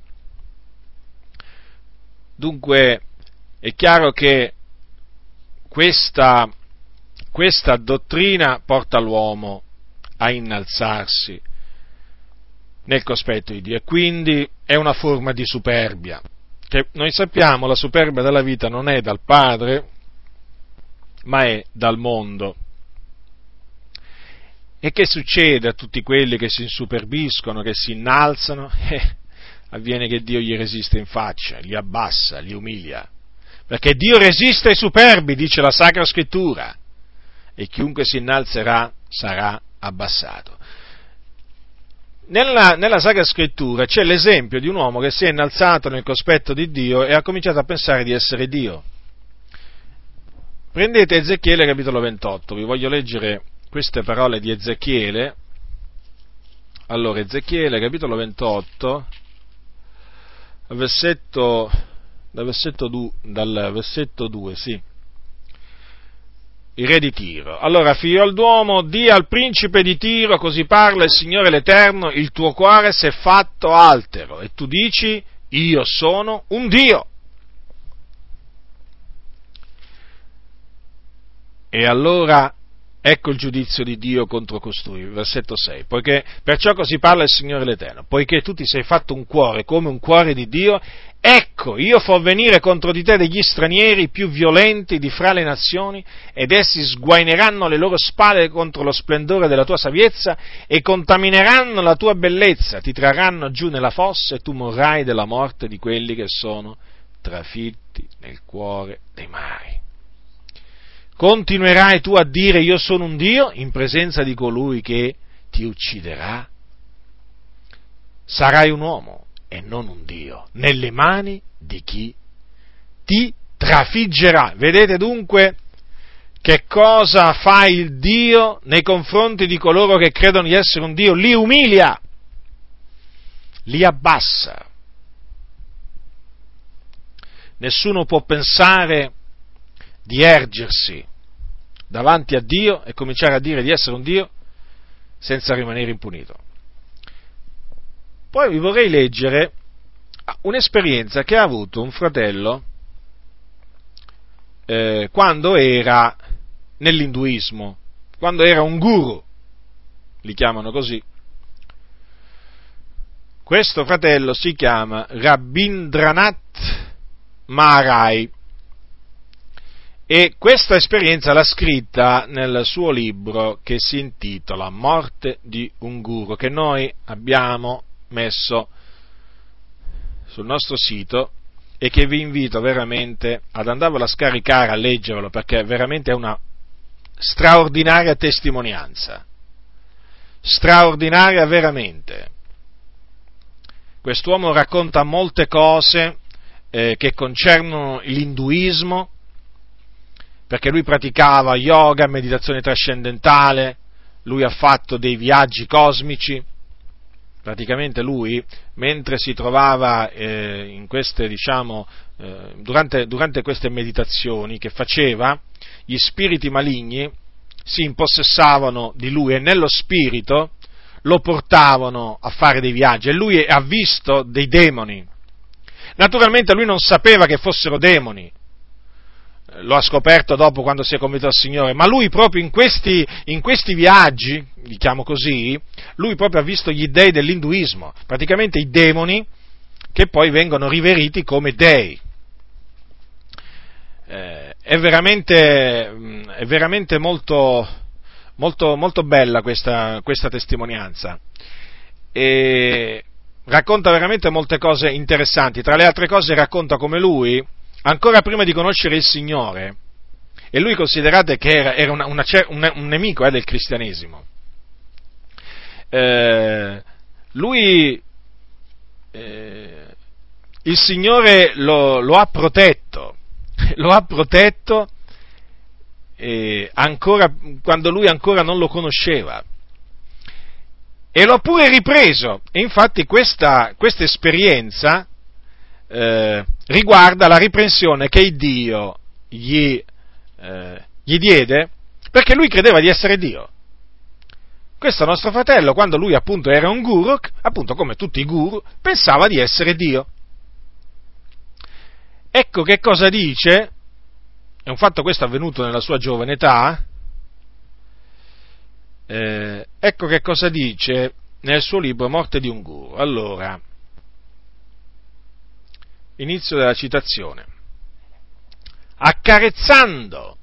Dunque è chiaro che questa, questa dottrina porta l'uomo a innalzarsi nel cospetto di Dio e quindi è una forma di superbia che noi sappiamo la superbia della vita non è dal Padre, ma è dal mondo. E che succede a tutti quelli che si insuperbiscono, che si innalzano? Eh, avviene che Dio gli resiste in faccia, li abbassa, li umilia. Perché Dio resiste ai superbi, dice la Sacra Scrittura, e chiunque si innalzerà sarà abbassato. Nella, nella, Sacra Scrittura c'è l'esempio di un uomo che si è innalzato nel cospetto di Dio e ha cominciato a pensare di essere Dio. Prendete Ezechiele capitolo 28, vi voglio leggere queste parole di Ezechiele. Allora, Ezechiele capitolo 28, versetto, dal, versetto, dal versetto 2, sì il re di Tiro. Allora, figlio d'uomo, di al principe di Tiro, così parla il Signore l'Eterno, il tuo cuore si è fatto altero e tu dici, io sono un Dio. E allora ecco il giudizio di Dio contro costui, versetto 6, poiché perciò così parla il Signore l'Eterno, poiché tu ti sei fatto un cuore come un cuore di Dio Ecco, io fo venire contro di te degli stranieri più violenti di fra le nazioni, ed essi sguaineranno le loro spalle contro lo splendore della tua saviezza e contamineranno la tua bellezza, ti trarranno giù nella fossa e tu morrai della morte di quelli che sono trafitti nel cuore dei mari. Continuerai tu a dire io sono un Dio in presenza di colui che ti ucciderà? Sarai un uomo e non un Dio, nelle mani di chi ti trafiggerà. Vedete dunque, che cosa fa il Dio nei confronti di coloro che credono di essere un Dio? Li umilia, li abbassa. Nessuno può pensare di ergersi davanti a Dio e cominciare a dire di essere un Dio senza rimanere impunito. Poi vi vorrei leggere un'esperienza che ha avuto un fratello eh, quando era nell'induismo, quando era un guru, li chiamano così. Questo fratello si chiama Rabindranath Maharaj e questa esperienza l'ha scritta nel suo libro che si intitola Morte di un guru, che noi abbiamo messo sul nostro sito e che vi invito veramente ad andarvelo a scaricare, a leggerlo, perché veramente è una straordinaria testimonianza. Straordinaria veramente. Quest'uomo racconta molte cose eh, che concernono l'induismo, perché lui praticava yoga, meditazione trascendentale, lui ha fatto dei viaggi cosmici, praticamente lui, mentre si trovava eh, in queste, diciamo, eh, durante, durante queste meditazioni che faceva, gli spiriti maligni si impossessavano di lui e nello spirito lo portavano a fare dei viaggi. E lui ha visto dei demoni. Naturalmente lui non sapeva che fossero demoni, lo ha scoperto dopo quando si è convinto al Signore, ma lui proprio in questi, in questi viaggi, li chiamo così, lui proprio ha visto gli dei dell'induismo, praticamente i demoni che poi vengono riveriti come dei. Eh, è veramente, è veramente molto, molto, molto bella questa, questa testimonianza e racconta veramente molte cose interessanti. Tra le altre cose racconta come lui, ancora prima di conoscere il Signore, e lui considerate che era, era una, una, un, un, nemico eh, del cristianesimo, eh, lui, eh, il Signore lo, lo, ha protetto, lo ha protetto ancora, quando lui ancora non lo conosceva. E l'ho pure ripreso. E infatti questa, questa esperienza eh, riguarda la riprensione che Dio gli, eh, gli diede perché lui credeva di essere Dio. Questo nostro fratello, quando lui appunto era un guru, appunto come tutti i guru, pensava di essere Dio. Ecco che cosa dice, è un fatto questo avvenuto nella sua giovane età, eh, ecco che cosa dice nel suo libro Morte di un guru. Allora, Inizio della citazione. Accarezzando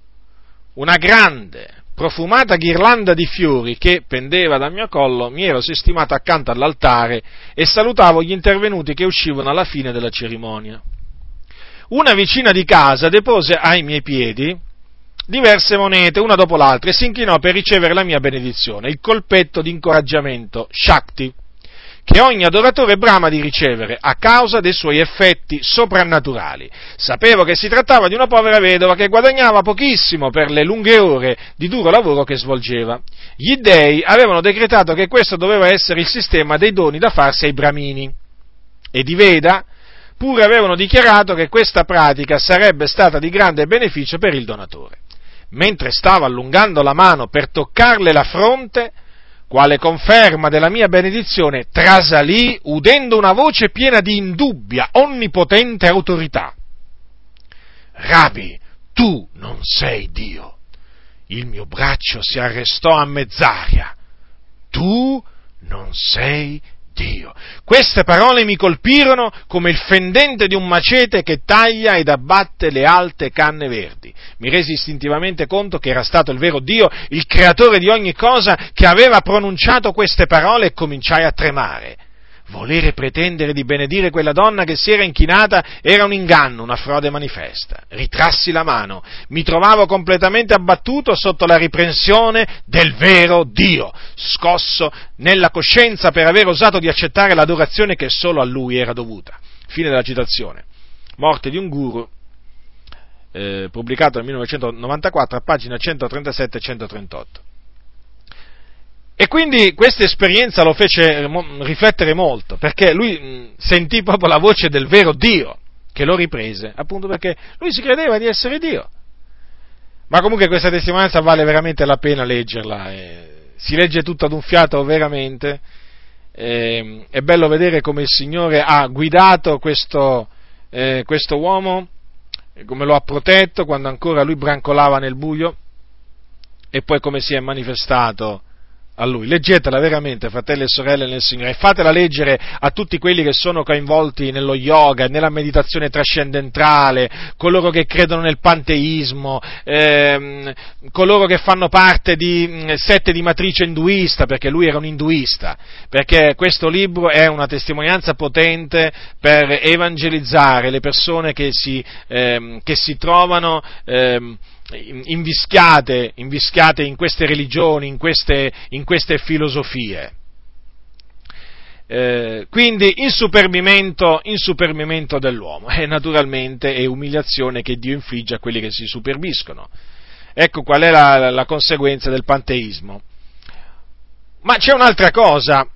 una grande, profumata ghirlanda di fiori che pendeva dal mio collo, mi ero sistemato accanto all'altare e salutavo gli intervenuti che uscivano alla fine della cerimonia. Una vicina di casa depose ai miei piedi diverse monete, una dopo l'altra, e si inchinò per ricevere la mia benedizione, il colpetto di incoraggiamento, Shakti che ogni adoratore brama di ricevere a causa dei suoi effetti soprannaturali. Sapevo che si trattava di una povera vedova che guadagnava pochissimo per le lunghe ore di duro lavoro che svolgeva. Gli dèi avevano decretato che questo doveva essere il sistema dei doni da farsi ai bramini. E di Veda pure avevano dichiarato che questa pratica sarebbe stata di grande beneficio per il donatore. Mentre stava allungando la mano per toccarle la fronte, quale conferma della mia benedizione, trasalì udendo una voce piena di indubbia, onnipotente autorità. Rabi, tu non sei Dio. Il mio braccio si arrestò a mezz'aria. Tu non sei Dio. Queste parole mi colpirono come il fendente di un macete che taglia ed abbatte le alte canne verdi. Mi resi istintivamente conto che era stato il vero Dio, il creatore di ogni cosa, che aveva pronunciato queste parole e cominciai a tremare. Volere pretendere di benedire quella donna che si era inchinata era un inganno, una frode manifesta. Ritrassi la mano, mi trovavo completamente abbattuto sotto la riprensione del vero Dio, scosso nella coscienza per aver osato di accettare l'adorazione che solo a lui era dovuta. Fine della citazione. Morte di un guru eh, pubblicato nel 1994 a pagina 137 e 138. E quindi questa esperienza lo fece riflettere molto, perché lui sentì proprio la voce del vero Dio che lo riprese, appunto perché lui si credeva di essere Dio. Ma comunque questa testimonianza vale veramente la pena leggerla, eh, si legge tutto ad un fiato veramente, eh, è bello vedere come il Signore ha guidato questo, eh, questo uomo, come lo ha protetto quando ancora lui brancolava nel buio e poi come si è manifestato a lui. Leggetela veramente, fratelli e sorelle nel Signore, e fatela leggere a tutti quelli che sono coinvolti nello yoga, nella meditazione trascendentale, coloro che credono nel panteismo, ehm, coloro che fanno parte di mm, sette di matrice induista, perché lui era un induista, perché questo libro è una testimonianza potente per evangelizzare le persone che si, ehm, che si trovano ehm, invischiate, invischiate in queste religioni, in queste, in queste filosofie. Eh, quindi insupermimento, insupermimento dell'uomo e naturalmente è umiliazione che Dio infligge a quelli che si superbiscono. Ecco qual è la, la conseguenza del panteismo. Ma c'è un'altra cosa,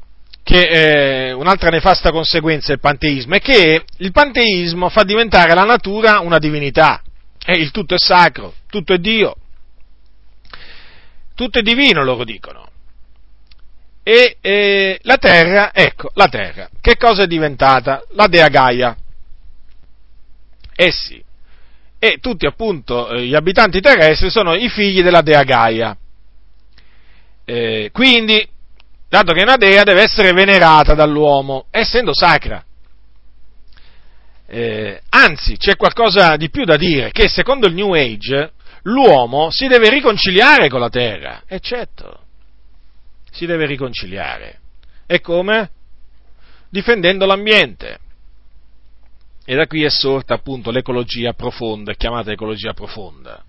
che, eh, un'altra nefasta conseguenza del panteismo, è che il panteismo fa diventare la natura una divinità. E il tutto è sacro, tutto è Dio, tutto è divino, loro dicono. E eh, la terra, ecco, la terra, che cosa è diventata? La dea Gaia. Eh sì, e tutti appunto eh, gli abitanti terrestri sono i figli della dea Gaia. Eh, quindi, dato che è una dea, deve essere venerata dall'uomo, essendo sacra. Eh, anzi, c'è qualcosa di più da dire, che secondo il New Age l'uomo si deve riconciliare con la terra, e certo, si deve riconciliare. E come? Difendendo l'ambiente. E da qui è sorta appunto l'ecologia profonda, chiamata ecologia profonda.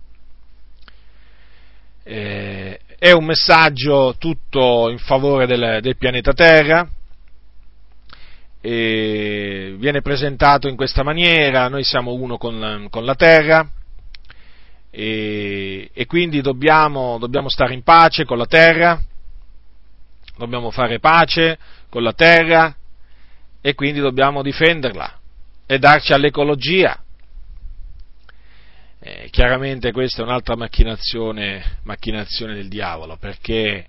Eh, è un messaggio tutto in favore del, del pianeta Terra, e viene presentato in questa maniera, noi siamo uno con, con la terra e, e quindi dobbiamo, dobbiamo stare in pace con la terra, dobbiamo fare pace con la terra e quindi dobbiamo difenderla e darci all'ecologia. Eh, chiaramente questa è un'altra macchinazione, macchinazione del diavolo perché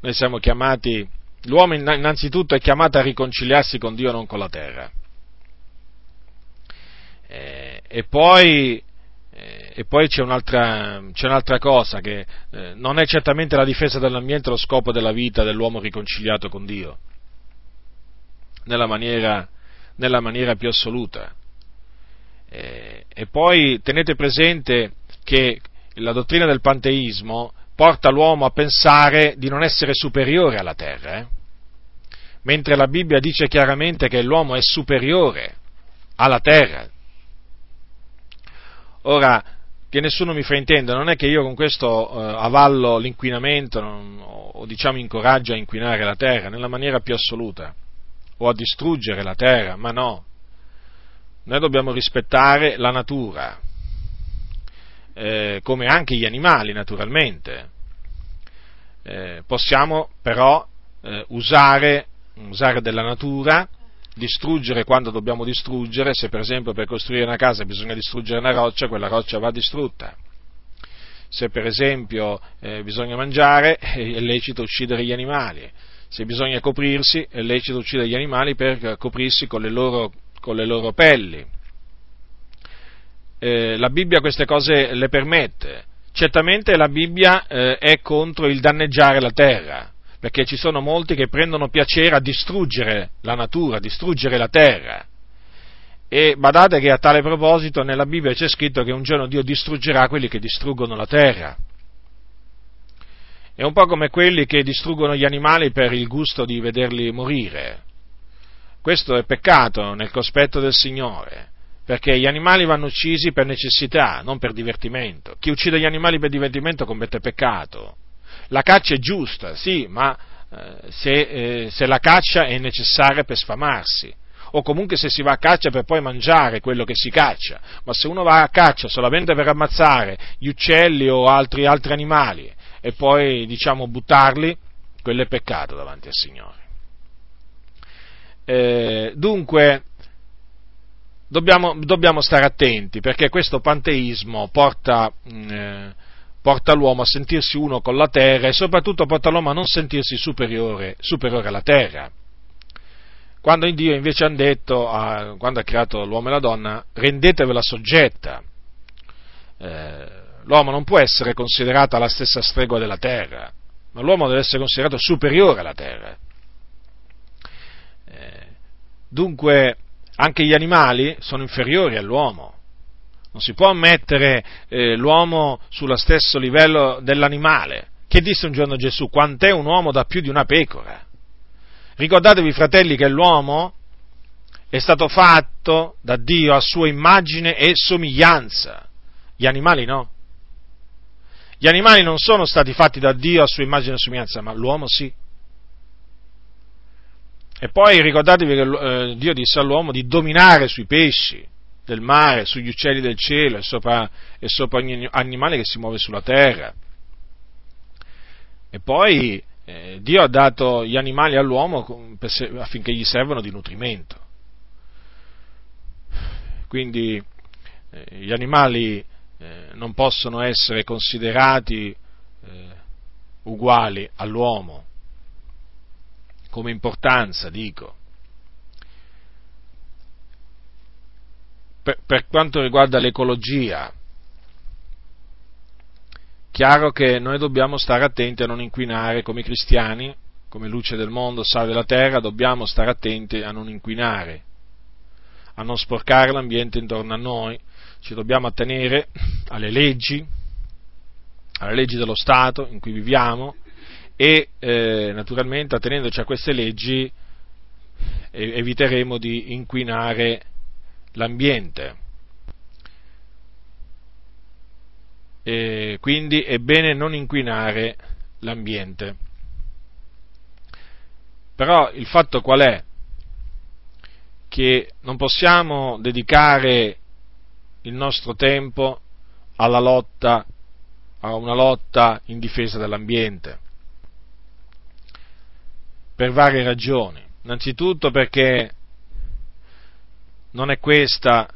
noi siamo chiamati L'uomo innanzitutto è chiamato a riconciliarsi con Dio, non con la terra. Eh, e, poi, eh, e, poi, c'è un'altra, c'è un'altra cosa, che eh, non è certamente la difesa dell'ambiente lo scopo della vita dell'uomo riconciliato con Dio, nella maniera, nella maniera più assoluta. E poi tenete presente che la dottrina del panteismo porta l'uomo a pensare di non essere superiore alla terra. Eh? mentre la Bibbia dice chiaramente che l'uomo è superiore alla terra. Ora, che nessuno mi fraintenda, non è che io con questo eh, avallo l'inquinamento non, o diciamo incoraggio a inquinare la terra nella maniera più assoluta o a distruggere la terra, ma no. Noi dobbiamo rispettare la natura, eh, come anche gli animali naturalmente. Eh, possiamo però eh, usare usare della natura, distruggere quando dobbiamo distruggere, se per esempio per costruire una casa bisogna distruggere una roccia, quella roccia va distrutta. Se per esempio eh, bisogna mangiare, è lecito uccidere gli animali. Se bisogna coprirsi, è lecito uccidere gli animali per coprirsi con le loro, con le loro pelli. Eh, la Bibbia queste cose le permette. Certamente la Bibbia eh, è contro il danneggiare la terra, perché ci sono molti che prendono piacere a distruggere la natura, a distruggere la terra. E badate che a tale proposito nella Bibbia c'è scritto che un giorno Dio distruggerà quelli che distruggono la terra. È un po' come quelli che distruggono gli animali per il gusto di vederli morire. Questo è peccato nel cospetto del Signore, perché gli animali vanno uccisi per necessità, non per divertimento. Chi uccide gli animali per divertimento commette peccato. La caccia è giusta, sì, ma eh, se, eh, se la caccia è necessaria per sfamarsi, o comunque se si va a caccia per poi mangiare quello che si caccia, ma se uno va a caccia solamente per ammazzare gli uccelli o altri, altri animali e poi diciamo buttarli, quello è peccato davanti al Signore. Eh, dunque, dobbiamo, dobbiamo, stare attenti perché questo panteismo porta, mm, eh, porta, l'uomo a sentirsi uno con la terra e soprattutto porta l'uomo a non sentirsi superiore, superiore alla terra. Quando Dio invece ha detto, a, quando ha creato l'uomo e la donna, rendetevela soggetta. Eh, l'uomo non può essere considerato alla stessa stregua della terra, ma l'uomo deve essere considerato superiore alla terra. Eh, dunque, anche gli animali sono inferiori all'uomo. Non si può mettere eh, l'uomo sullo stesso livello dell'animale. Che disse un giorno Gesù? Quant'è un uomo da più di una pecora? Ricordatevi, fratelli, che l'uomo è stato fatto da Dio a sua immagine e somiglianza. Gli animali no. Gli animali non sono stati fatti da Dio a sua immagine e somiglianza, ma l'uomo sì. E poi ricordatevi che eh, Dio disse all'uomo di dominare sui pesci del mare, sugli uccelli del cielo e sopra, e sopra ogni animale che si muove sulla terra. E poi eh, Dio ha dato gli animali all'uomo affinché gli servano di nutrimento. Quindi eh, gli animali eh, non possono essere considerati eh, uguali all'uomo, come importanza, dico. Per, per quanto riguarda l'ecologia, Chiaro che noi dobbiamo stare attenti a non inquinare come cristiani, come luce del mondo, sale della terra, dobbiamo stare attenti a non inquinare, a non sporcare l'ambiente intorno a noi, ci dobbiamo attenere alle leggi, alle leggi dello Stato in cui viviamo e eh, naturalmente attenendoci a queste leggi eviteremo di inquinare l'ambiente. e quindi è bene non inquinare l'ambiente. Però il fatto qual è? Che non possiamo dedicare il nostro tempo alla lotta, a una lotta in difesa dell'ambiente, per varie ragioni. Innanzitutto perché non è questa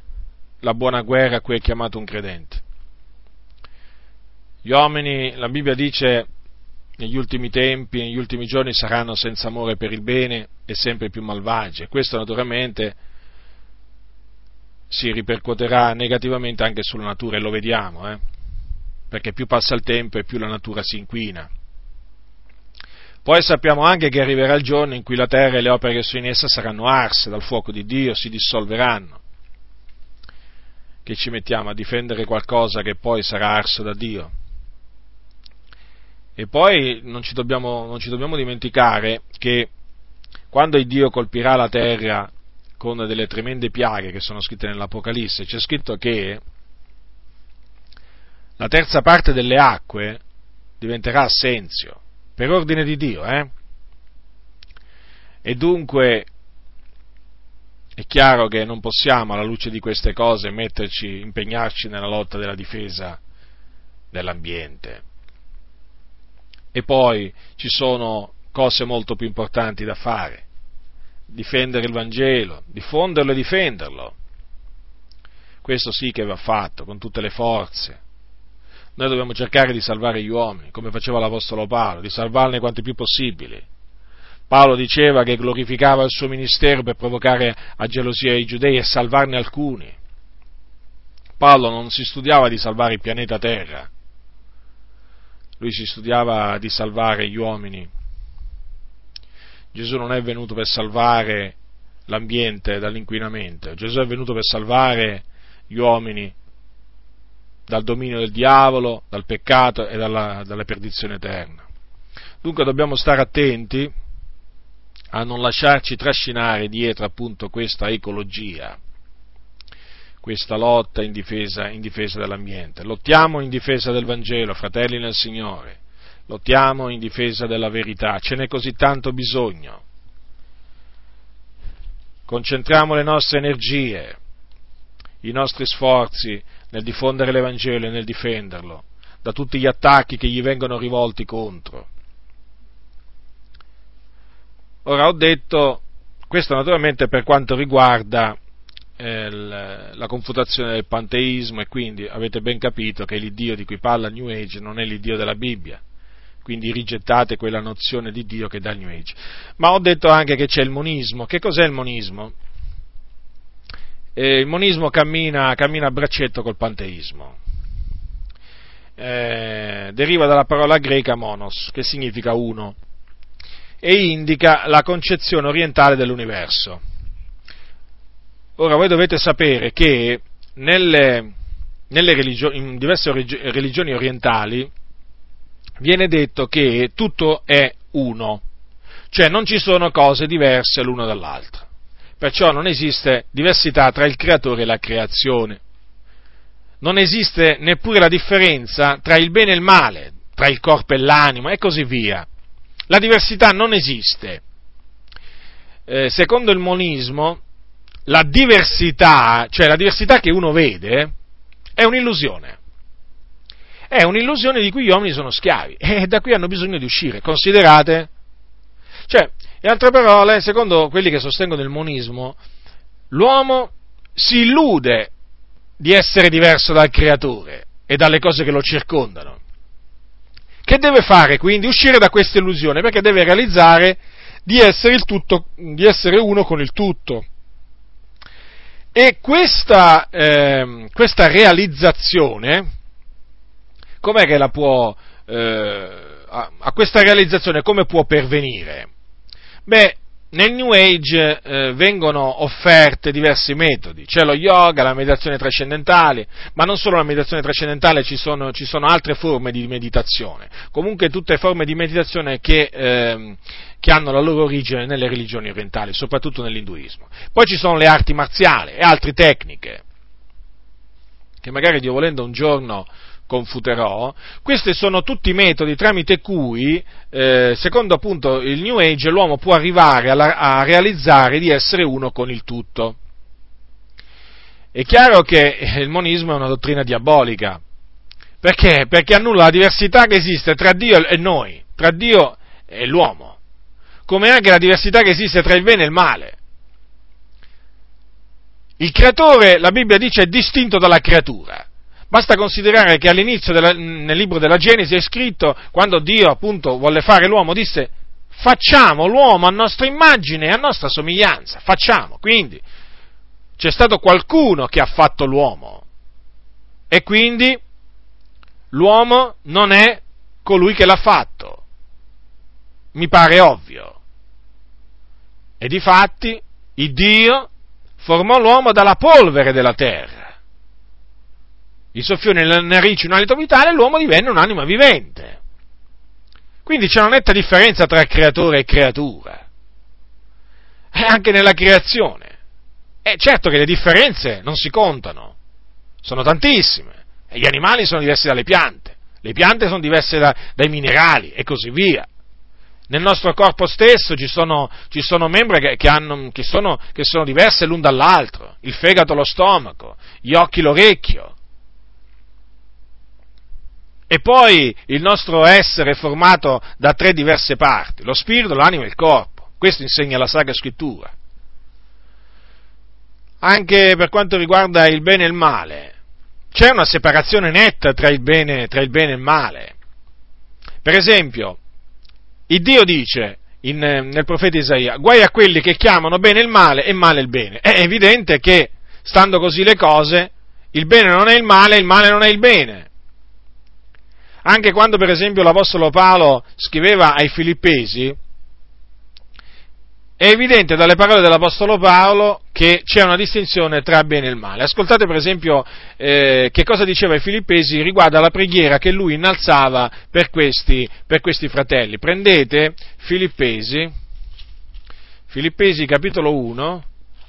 la buona guerra a cui è chiamato un credente. Gli uomini, la Bibbia dice, negli ultimi tempi, negli ultimi giorni saranno senza amore per il bene e sempre più malvagi. E questo naturalmente si ripercuoterà negativamente anche sulla natura e lo vediamo, eh? perché più passa il tempo e più la natura si inquina. Poi sappiamo anche che arriverà il giorno in cui la terra e le opere che sono in essa saranno arse dal fuoco di Dio, si dissolveranno. Che ci mettiamo a difendere qualcosa che poi sarà arso da Dio? E poi non ci dobbiamo, non ci dobbiamo dimenticare che quando Dio colpirà la terra con delle tremende piaghe che sono scritte nell'Apocalisse, c'è scritto che la terza parte delle acque diventerà assenzio, per ordine di Dio, eh? E dunque è chiaro che non possiamo, alla luce di queste cose, metterci, impegnarci nella lotta della difesa dell'ambiente. E poi ci sono cose molto più importanti da fare. Difendere il Vangelo, diffonderlo e difenderlo. Questo sì che va fatto con tutte le forze. Noi dobbiamo cercare di salvare gli uomini, come faceva l'Apostolo Paolo, di salvarne quanti più possibili. Paolo diceva che glorificava il suo ministero per provocare a gelosia i giudei e salvarne alcuni. Paolo non si studiava di salvare il pianeta Terra, lui si studiava di salvare gli uomini. Gesù non è venuto per salvare l'ambiente dall'inquinamento, Gesù è venuto per salvare gli uomini dal dominio del diavolo, dal peccato e dalla, dalla perdizione eterna. Dunque dobbiamo stare attenti a non lasciarci trascinare dietro appunto questa ecologia questa lotta in difesa, in difesa dell'ambiente. Lottiamo in difesa del Vangelo, fratelli nel Signore, lottiamo in difesa della verità, ce n'è così tanto bisogno. concentriamo le nostre energie, i nostri sforzi nel diffondere l'Evangelo e nel difenderlo da tutti gli attacchi che gli vengono rivolti contro. Ora ho detto, questo naturalmente per quanto riguarda eh, la confutazione del panteismo e quindi avete ben capito che l'Iddio di cui parla New Age non è l'Iddio della Bibbia, quindi rigettate quella nozione di Dio che dà il New Age. Ma ho detto anche che c'è il monismo. Che cos'è il monismo? Eh, il monismo cammina, cammina, a braccetto col panteismo. Eh, deriva dalla parola greca monos, che significa uno e indica la concezione orientale dell'universo. Ora voi dovete sapere che nelle, nelle religio- in diverse religioni orientali viene detto che tutto è uno, cioè non ci sono cose diverse l'una dall'altra. Perciò non esiste diversità tra il creatore e la creazione. Non esiste neppure la differenza tra il bene e il male, tra il corpo e l'anima e così via. La diversità non esiste. Eh, secondo il monismo, la diversità, cioè la diversità che uno vede, è un'illusione. È un'illusione di cui gli uomini sono schiavi e da qui hanno bisogno di uscire. Considerate? Cioè, in altre parole, secondo quelli che sostengono il monismo, l'uomo si illude di essere diverso dal creatore e dalle cose che lo circondano. Che deve fare quindi? Uscire da questa illusione perché deve realizzare di essere, tutto, di essere uno con il tutto. E questa, eh, questa realizzazione, com'è che la può, eh, a, a questa realizzazione come può pervenire? Beh, nel New Age eh, vengono offerte diversi metodi, c'è lo yoga, la meditazione trascendentale, ma non solo la meditazione trascendentale, ci sono, ci sono altre forme di meditazione, comunque tutte forme di meditazione che, eh, che, hanno la loro origine nelle religioni orientali, soprattutto nell'induismo. Poi ci sono le arti marziali e altre tecniche, che magari Dio volendo un giorno confuterò, questi sono tutti metodi tramite cui, eh, secondo appunto il New Age, l'uomo può arrivare a, a realizzare di essere uno con il tutto. È chiaro che il monismo è una dottrina diabolica. Perché? Perché annulla la diversità che esiste tra Dio e noi, tra Dio e l'uomo, come anche la diversità che esiste tra il bene e il male. Il creatore, la Bibbia dice, è distinto dalla creatura. Basta considerare che all'inizio della, nel libro della Genesi è scritto, quando Dio appunto volle fare l'uomo, disse facciamo l'uomo a nostra immagine e a nostra somiglianza, facciamo. Quindi c'è stato qualcuno che ha fatto l'uomo e quindi l'uomo non è colui che l'ha fatto. Mi pare ovvio. E difatti il Dio formò l'uomo dalla polvere della terra gli soffiò nelle narici un alito vitale l'uomo divenne un'anima vivente. Quindi c'è una netta differenza tra creatore e creatura. E anche nella creazione. E certo che le differenze non si contano, sono tantissime. E gli animali sono diversi dalle piante, le piante sono diverse da, dai minerali e così via. Nel nostro corpo stesso ci sono, ci sono membri che, che, hanno, che, sono, che sono diverse l'un dall'altro, il fegato, lo stomaco, gli occhi, l'orecchio, e poi il nostro essere è formato da tre diverse parti, lo spirito, l'anima e il corpo. Questo insegna la Sacra Scrittura. Anche per quanto riguarda il bene e il male, c'è una separazione netta tra il bene, tra il bene e il male. Per esempio, il Dio dice in, nel profeta Isaia, guai a quelli che chiamano bene il male e male il bene. È evidente che, stando così le cose, il bene non è il male, il male non è il bene. Anche quando per esempio l'Apostolo Paolo scriveva ai Filippesi, è evidente dalle parole dell'Apostolo Paolo che c'è una distinzione tra bene e il male. Ascoltate per esempio eh, che cosa diceva ai Filippesi riguardo alla preghiera che lui innalzava per questi, per questi fratelli. Prendete Filippesi, Filippesi capitolo 1,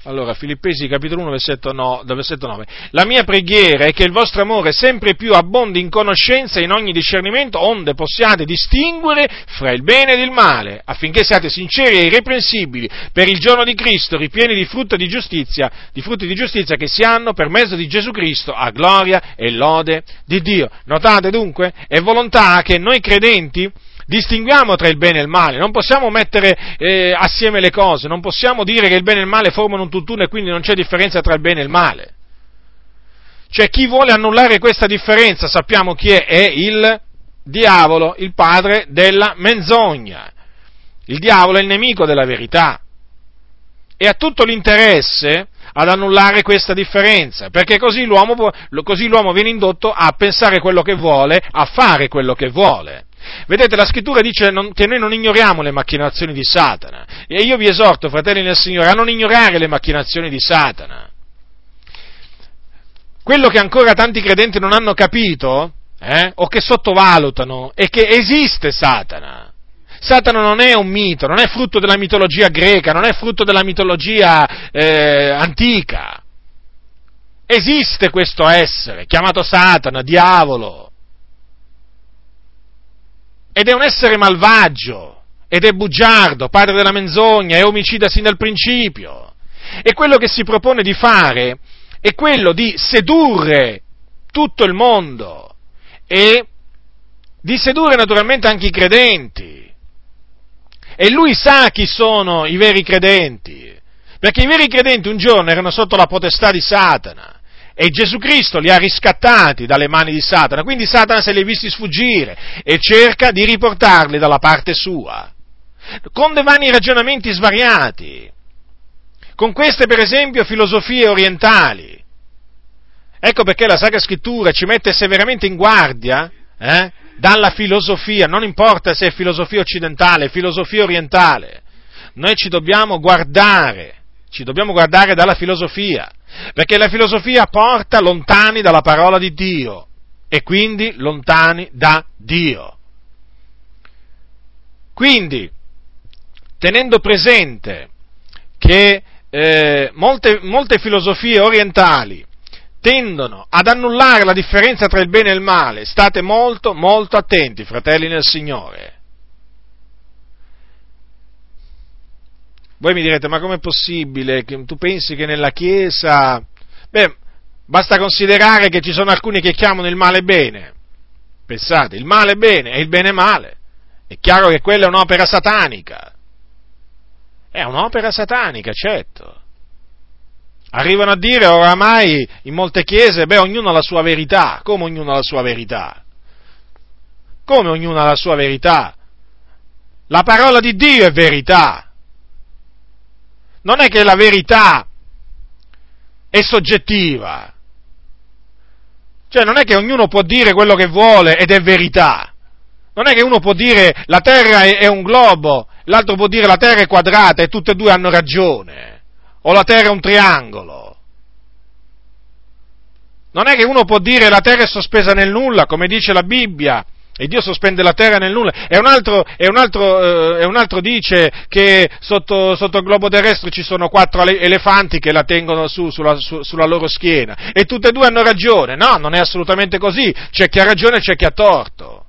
Allora, Filippesi capitolo 1, versetto, 9, versetto 9. La mia preghiera è che il vostro amore sempre più abbondi in conoscenza e in ogni discernimento, onde possiate distinguere fra il bene ed il male, affinché siate sinceri e irreprensibili per il giorno di Cristo, ripieni di di giustizia, di frutti di giustizia che si hanno per mezzo di Gesù Cristo a gloria e lode di Dio. Notate dunque, è volontà che noi credenti distinguiamo tra il bene e il male, non possiamo mettere eh, assieme le cose, non possiamo dire che il bene e il male formano un tutt'uno e quindi non c'è differenza tra il bene e il male. Cioè chi vuole annullare questa differenza sappiamo chi è, è il diavolo, il padre della menzogna. Il diavolo è il nemico della verità e ha tutto l'interesse ad annullare questa differenza, perché così l'uomo, così l'uomo viene indotto a pensare quello che vuole, a fare quello che vuole. Vedete, la scrittura dice che noi non ignoriamo le macchinazioni di Satana. E io vi esorto, fratelli nel Signore, a non ignorare le macchinazioni di Satana. Quello che ancora tanti credenti non hanno capito, eh, o che sottovalutano, è che esiste Satana. Satana non è un mito, non è frutto della mitologia greca, non è frutto della mitologia eh, antica. Esiste questo essere, chiamato Satana, diavolo ed è un essere malvagio, ed è bugiardo, padre della menzogna, è omicida sin dal principio. E quello che si propone di fare è quello di sedurre tutto il mondo e di sedurre naturalmente anche i credenti. E lui sa chi sono i veri credenti, perché i veri credenti un giorno erano sotto la potestà di Satana e Gesù Cristo li ha riscattati dalle mani di Satana, quindi Satana se li ha visti sfuggire e cerca di riportarli dalla parte sua, con dei vani ragionamenti svariati, con queste per esempio filosofie orientali. Ecco perché la Sacra Scrittura ci mette severamente in guardia eh, dalla filosofia, non importa se è filosofia occidentale, filosofia orientale, noi ci dobbiamo guardare, ci dobbiamo guardare dalla filosofia perché la filosofia porta lontani dalla parola di Dio e quindi lontani da Dio. Quindi, tenendo presente che eh, molte, molte filosofie orientali tendono ad annullare la differenza tra il bene e il male, state molto, molto attenti, fratelli nel Signore. Voi mi direte, ma com'è possibile? Che tu pensi che nella Chiesa... Beh, basta considerare che ci sono alcuni che chiamano il male bene. Pensate, il male bene e il bene male. È chiaro che quella è un'opera satanica. È un'opera satanica, certo. Arrivano a dire oramai in molte chiese, beh, ognuno ha la sua verità. Come ognuno ha la sua verità? Come ognuno ha la sua verità? La parola di Dio è verità non è che la verità è soggettiva. Cioè non è che ognuno può dire quello che vuole ed è verità. Non è che uno può dire la Terra è, un globo, l'altro può dire la Terra è quadrata e tutte e due hanno ragione. O la Terra è un triangolo. Non è che uno può dire la Terra è sospesa nel nulla, come dice la Bibbia, e Dio sospende la terra nel nulla. E un altro, e un altro, eh, un altro dice che sotto, sotto, il globo terrestre ci sono quattro elefanti che la tengono su, sulla, su, sulla loro schiena. E tutte e due hanno ragione. No, non è assolutamente così. C'è chi ha ragione e c'è chi ha torto.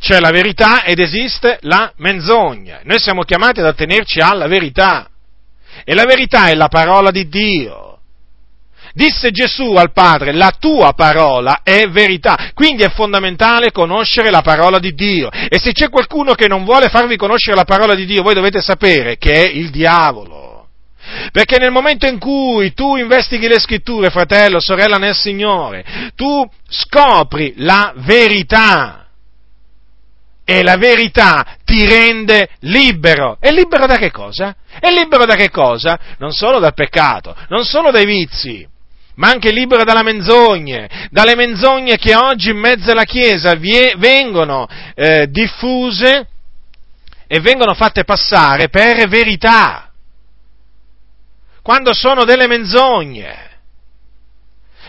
C'è la verità ed esiste la menzogna. Noi siamo chiamati ad attenerci alla verità. E la verità è la parola di Dio. Disse Gesù al Padre, la tua parola è verità, quindi è fondamentale conoscere la parola di Dio. E se c'è qualcuno che non vuole farvi conoscere la parola di Dio, voi dovete sapere che è il diavolo. Perché nel momento in cui tu investighi le scritture, fratello, sorella nel Signore, tu scopri la verità. E la verità ti rende libero. E libero da che cosa? È libero da che cosa? Non solo dal peccato, non solo dai vizi, ma anche libero dalle menzogne, dalle menzogne che oggi in mezzo alla Chiesa vie, vengono eh, diffuse e vengono fatte passare per verità, quando sono delle menzogne.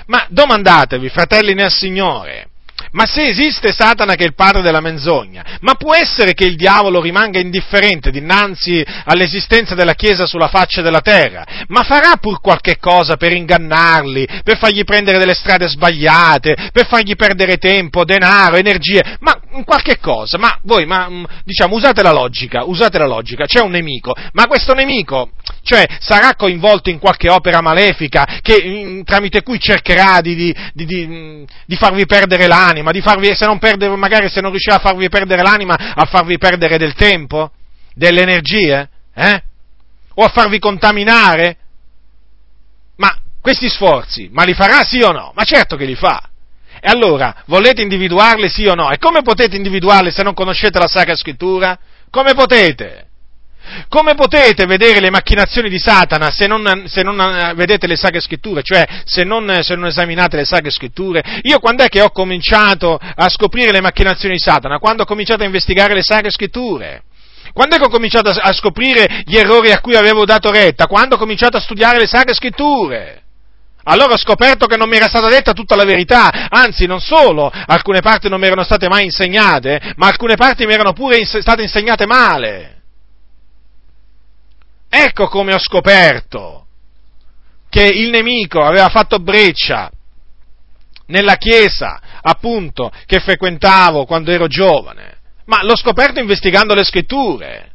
Ma domandatevi, fratelli nel Signore, ma se esiste Satana che è il padre della menzogna, ma può essere che il diavolo rimanga indifferente dinanzi all'esistenza della Chiesa sulla faccia della terra? Ma farà pur qualche cosa per ingannarli, per fargli prendere delle strade sbagliate, per fargli perdere tempo, denaro, energie, ma qualche cosa, ma voi, ma, mm, diciamo, usate la logica, usate la logica, c'è un nemico, ma questo nemico, cioè, sarà coinvolto in qualche opera malefica che, mm, tramite cui cercherà di, di, di, di farvi perdere l'anima, di farvi, se non perdere, magari se non riuscirà a farvi perdere l'anima, a farvi perdere del tempo, delle energie, eh? O a farvi contaminare? Ma questi sforzi, ma li farà sì o no? Ma certo che li fa. E allora, volete individuarli sì o no? E come potete individuarli se non conoscete la Sacra Scrittura? Come potete? Come potete vedere le macchinazioni di Satana se non, se non eh, vedete le Sacre Scritture, cioè se non, se non, esaminate le Sacre Scritture? Io quando è che ho cominciato a scoprire le macchinazioni di Satana? Quando ho cominciato a investigare le Sacre Scritture. Quando è che ho cominciato a scoprire gli errori a cui avevo dato retta? Quando ho cominciato a studiare le Sacre Scritture. Allora ho scoperto che non mi era stata detta tutta la verità, anzi non solo, alcune parti non mi erano state mai insegnate, ma alcune parti mi erano pure state insegnate male. Ecco come ho scoperto che il nemico aveva fatto breccia nella chiesa, appunto, che frequentavo quando ero giovane. Ma l'ho scoperto investigando le scritture.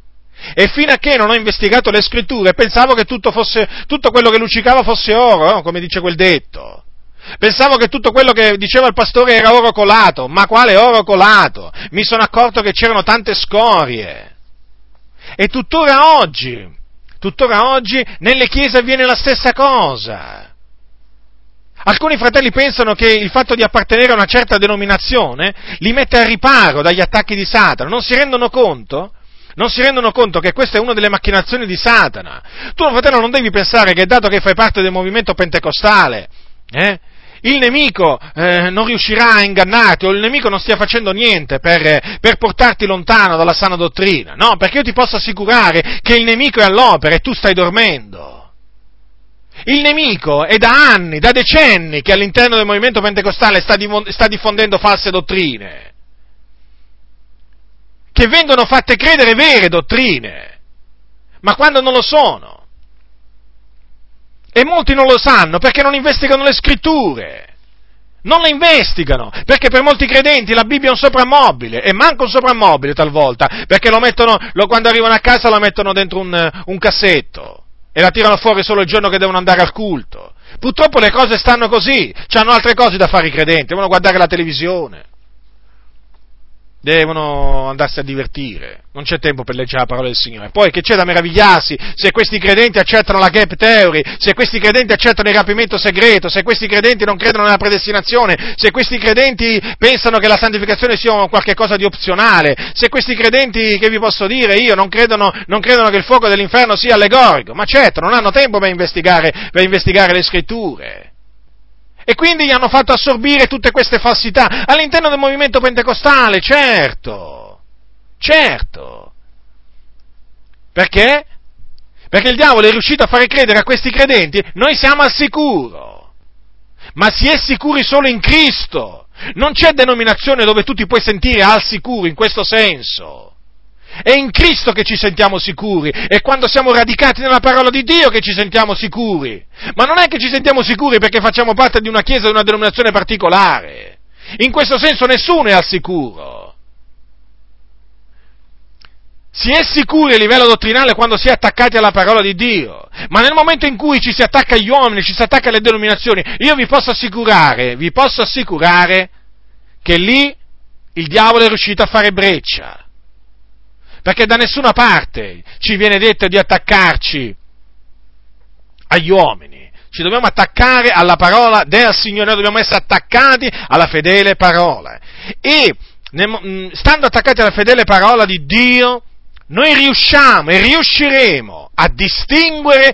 E fino a che non ho investigato le scritture pensavo che tutto, fosse, tutto quello che luccicava fosse oro, come dice quel detto. Pensavo che tutto quello che diceva il pastore era oro colato, ma quale oro colato? Mi sono accorto che c'erano tante scorie. E tuttora oggi, tuttora oggi nelle chiese avviene la stessa cosa. Alcuni fratelli pensano che il fatto di appartenere a una certa denominazione li mette al riparo dagli attacchi di Satana, non si rendono conto? Non si rendono conto che questa è una delle macchinazioni di Satana. Tu, fratello, non devi pensare che dato che fai parte del movimento pentecostale, eh, il nemico eh, non riuscirà a ingannarti o il nemico non stia facendo niente per, per, portarti lontano dalla sana dottrina. No, perché io ti posso assicurare che il nemico è all'opera e tu stai dormendo. Il nemico è da anni, da decenni che all'interno del movimento pentecostale sta, sta diffondendo false dottrine, che vengono fatte credere vere dottrine, ma quando non lo sono. E molti non lo sanno perché non investigano le scritture. Non le investigano, perché per molti credenti la Bibbia è un soprammobile, e manca un soprammobile talvolta, perché lo mettono, lo, quando arrivano a casa lo mettono dentro un, un cassetto e la tirano fuori solo il giorno che devono andare al culto. Purtroppo le cose stanno così, hanno altre cose da fare i credenti, devono guardare la televisione devono andarsi a divertire, non c'è tempo per leggere la parola del Signore. Poi che c'è da meravigliarsi se questi credenti accettano la gap theory, se questi credenti accettano il rapimento segreto, se questi credenti non credono nella predestinazione, se questi credenti pensano che la santificazione sia qualcosa di opzionale, se questi credenti, che vi posso dire io, non credono, non credono che il fuoco dell'inferno sia allegorico, ma certo, non hanno tempo per investigare, per investigare le scritture. E quindi gli hanno fatto assorbire tutte queste falsità all'interno del movimento pentecostale, certo, certo. Perché? Perché il diavolo è riuscito a fare credere a questi credenti, noi siamo al sicuro, ma si è sicuri solo in Cristo. Non c'è denominazione dove tu ti puoi sentire al sicuro in questo senso. È in Cristo che ci sentiamo sicuri, è quando siamo radicati nella parola di Dio che ci sentiamo sicuri. Ma non è che ci sentiamo sicuri perché facciamo parte di una chiesa, di una denominazione particolare. In questo senso nessuno è al sicuro. Si è sicuri a livello dottrinale quando si è attaccati alla parola di Dio, ma nel momento in cui ci si attacca agli uomini, ci si attacca alle denominazioni, io vi posso assicurare, vi posso assicurare che lì il diavolo è riuscito a fare breccia perché da nessuna parte ci viene detto di attaccarci agli uomini, ci dobbiamo attaccare alla parola del Signore, noi dobbiamo essere attaccati alla fedele parola. E mm, stando attaccati alla fedele parola di Dio, noi riusciamo e riusciremo a distinguere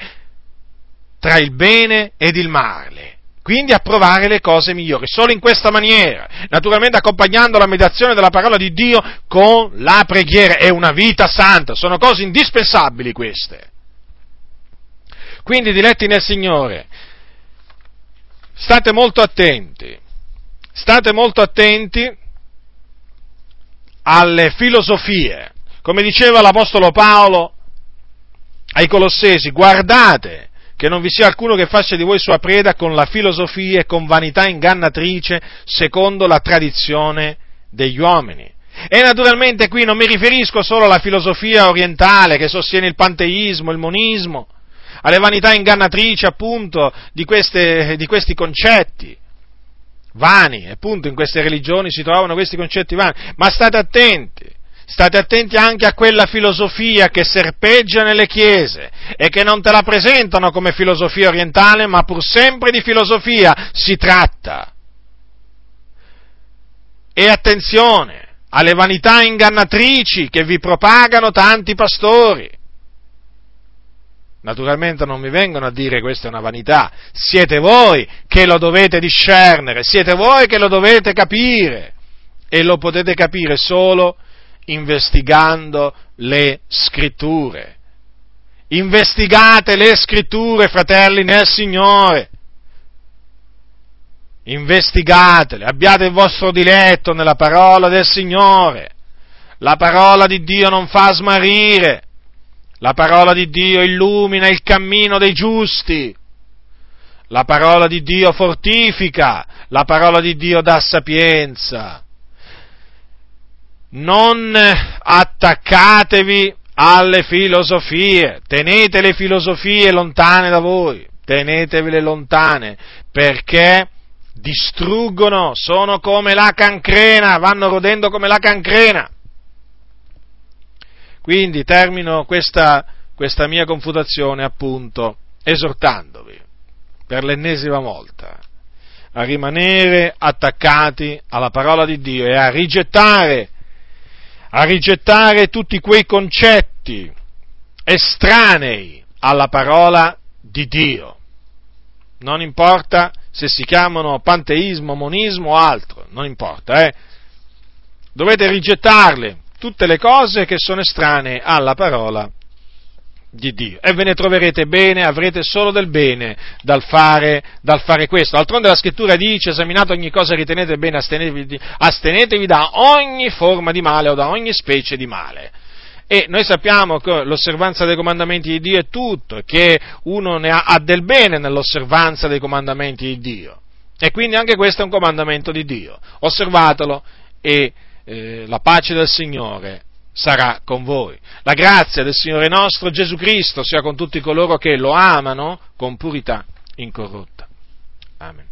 tra il bene ed il male quindi a provare le cose migliori, solo in questa maniera, naturalmente accompagnando la meditazione della parola di Dio con la preghiera e una vita santa, sono cose indispensabili queste. Quindi, diletti nel Signore, state molto attenti, state molto attenti alle filosofie. Come diceva l'Apostolo Paolo ai Colossesi, guardate che non vi sia alcuno che faccia di voi sua preda con la filosofia e con vanità ingannatrice secondo la tradizione degli uomini. E naturalmente qui non mi riferisco solo alla filosofia orientale che sostiene il panteismo, il monismo, alle vanità ingannatrici appunto di, queste, di questi concetti vani, appunto in queste religioni si trovano questi concetti vani, ma state attenti, state attenti anche a quella filosofia che serpeggia nelle chiese e che non te la presentano come filosofia orientale, ma pur sempre di filosofia si tratta. E attenzione alle vanità ingannatrici che vi propagano tanti pastori. Naturalmente non mi vengono a dire questa è una vanità, siete voi che lo dovete discernere, siete voi che lo dovete capire e lo potete capire solo investigando le scritture. Investigate le scritture, fratelli nel Signore. Investigatele, abbiate il vostro diletto nella parola del Signore. La parola di Dio non fa smarrire la parola di Dio illumina il cammino dei giusti. La parola di Dio fortifica. La parola di Dio dà sapienza. Non attaccatevi alle filosofie. Tenete le filosofie lontane da voi. Tenetevele lontane perché distruggono, sono come la cancrena, vanno rodendo come la cancrena. Quindi termino questa, questa mia confutazione appunto esortandovi per l'ennesima volta a rimanere attaccati alla parola di Dio e a rigettare, a rigettare tutti quei concetti estranei alla parola di Dio. Non importa se si chiamano panteismo, monismo o altro, non importa, eh? Dovete rigettarle, tutte le cose che sono estranee alla parola di Dio. E ve ne troverete bene, avrete solo del bene dal fare, dal fare questo. D'altronde la scrittura dice, esaminate ogni cosa, ritenete bene, astenetevi, astenetevi da ogni forma di male o da ogni specie di male. E noi sappiamo che l'osservanza dei comandamenti di Dio è tutto, che uno ne ha, ha del bene nell'osservanza dei comandamenti di Dio. E quindi anche questo è un comandamento di Dio. Osservatelo e eh, la pace del Signore sarà con voi. La grazia del Signore nostro Gesù Cristo sia con tutti coloro che lo amano con purità incorrotta. Amen.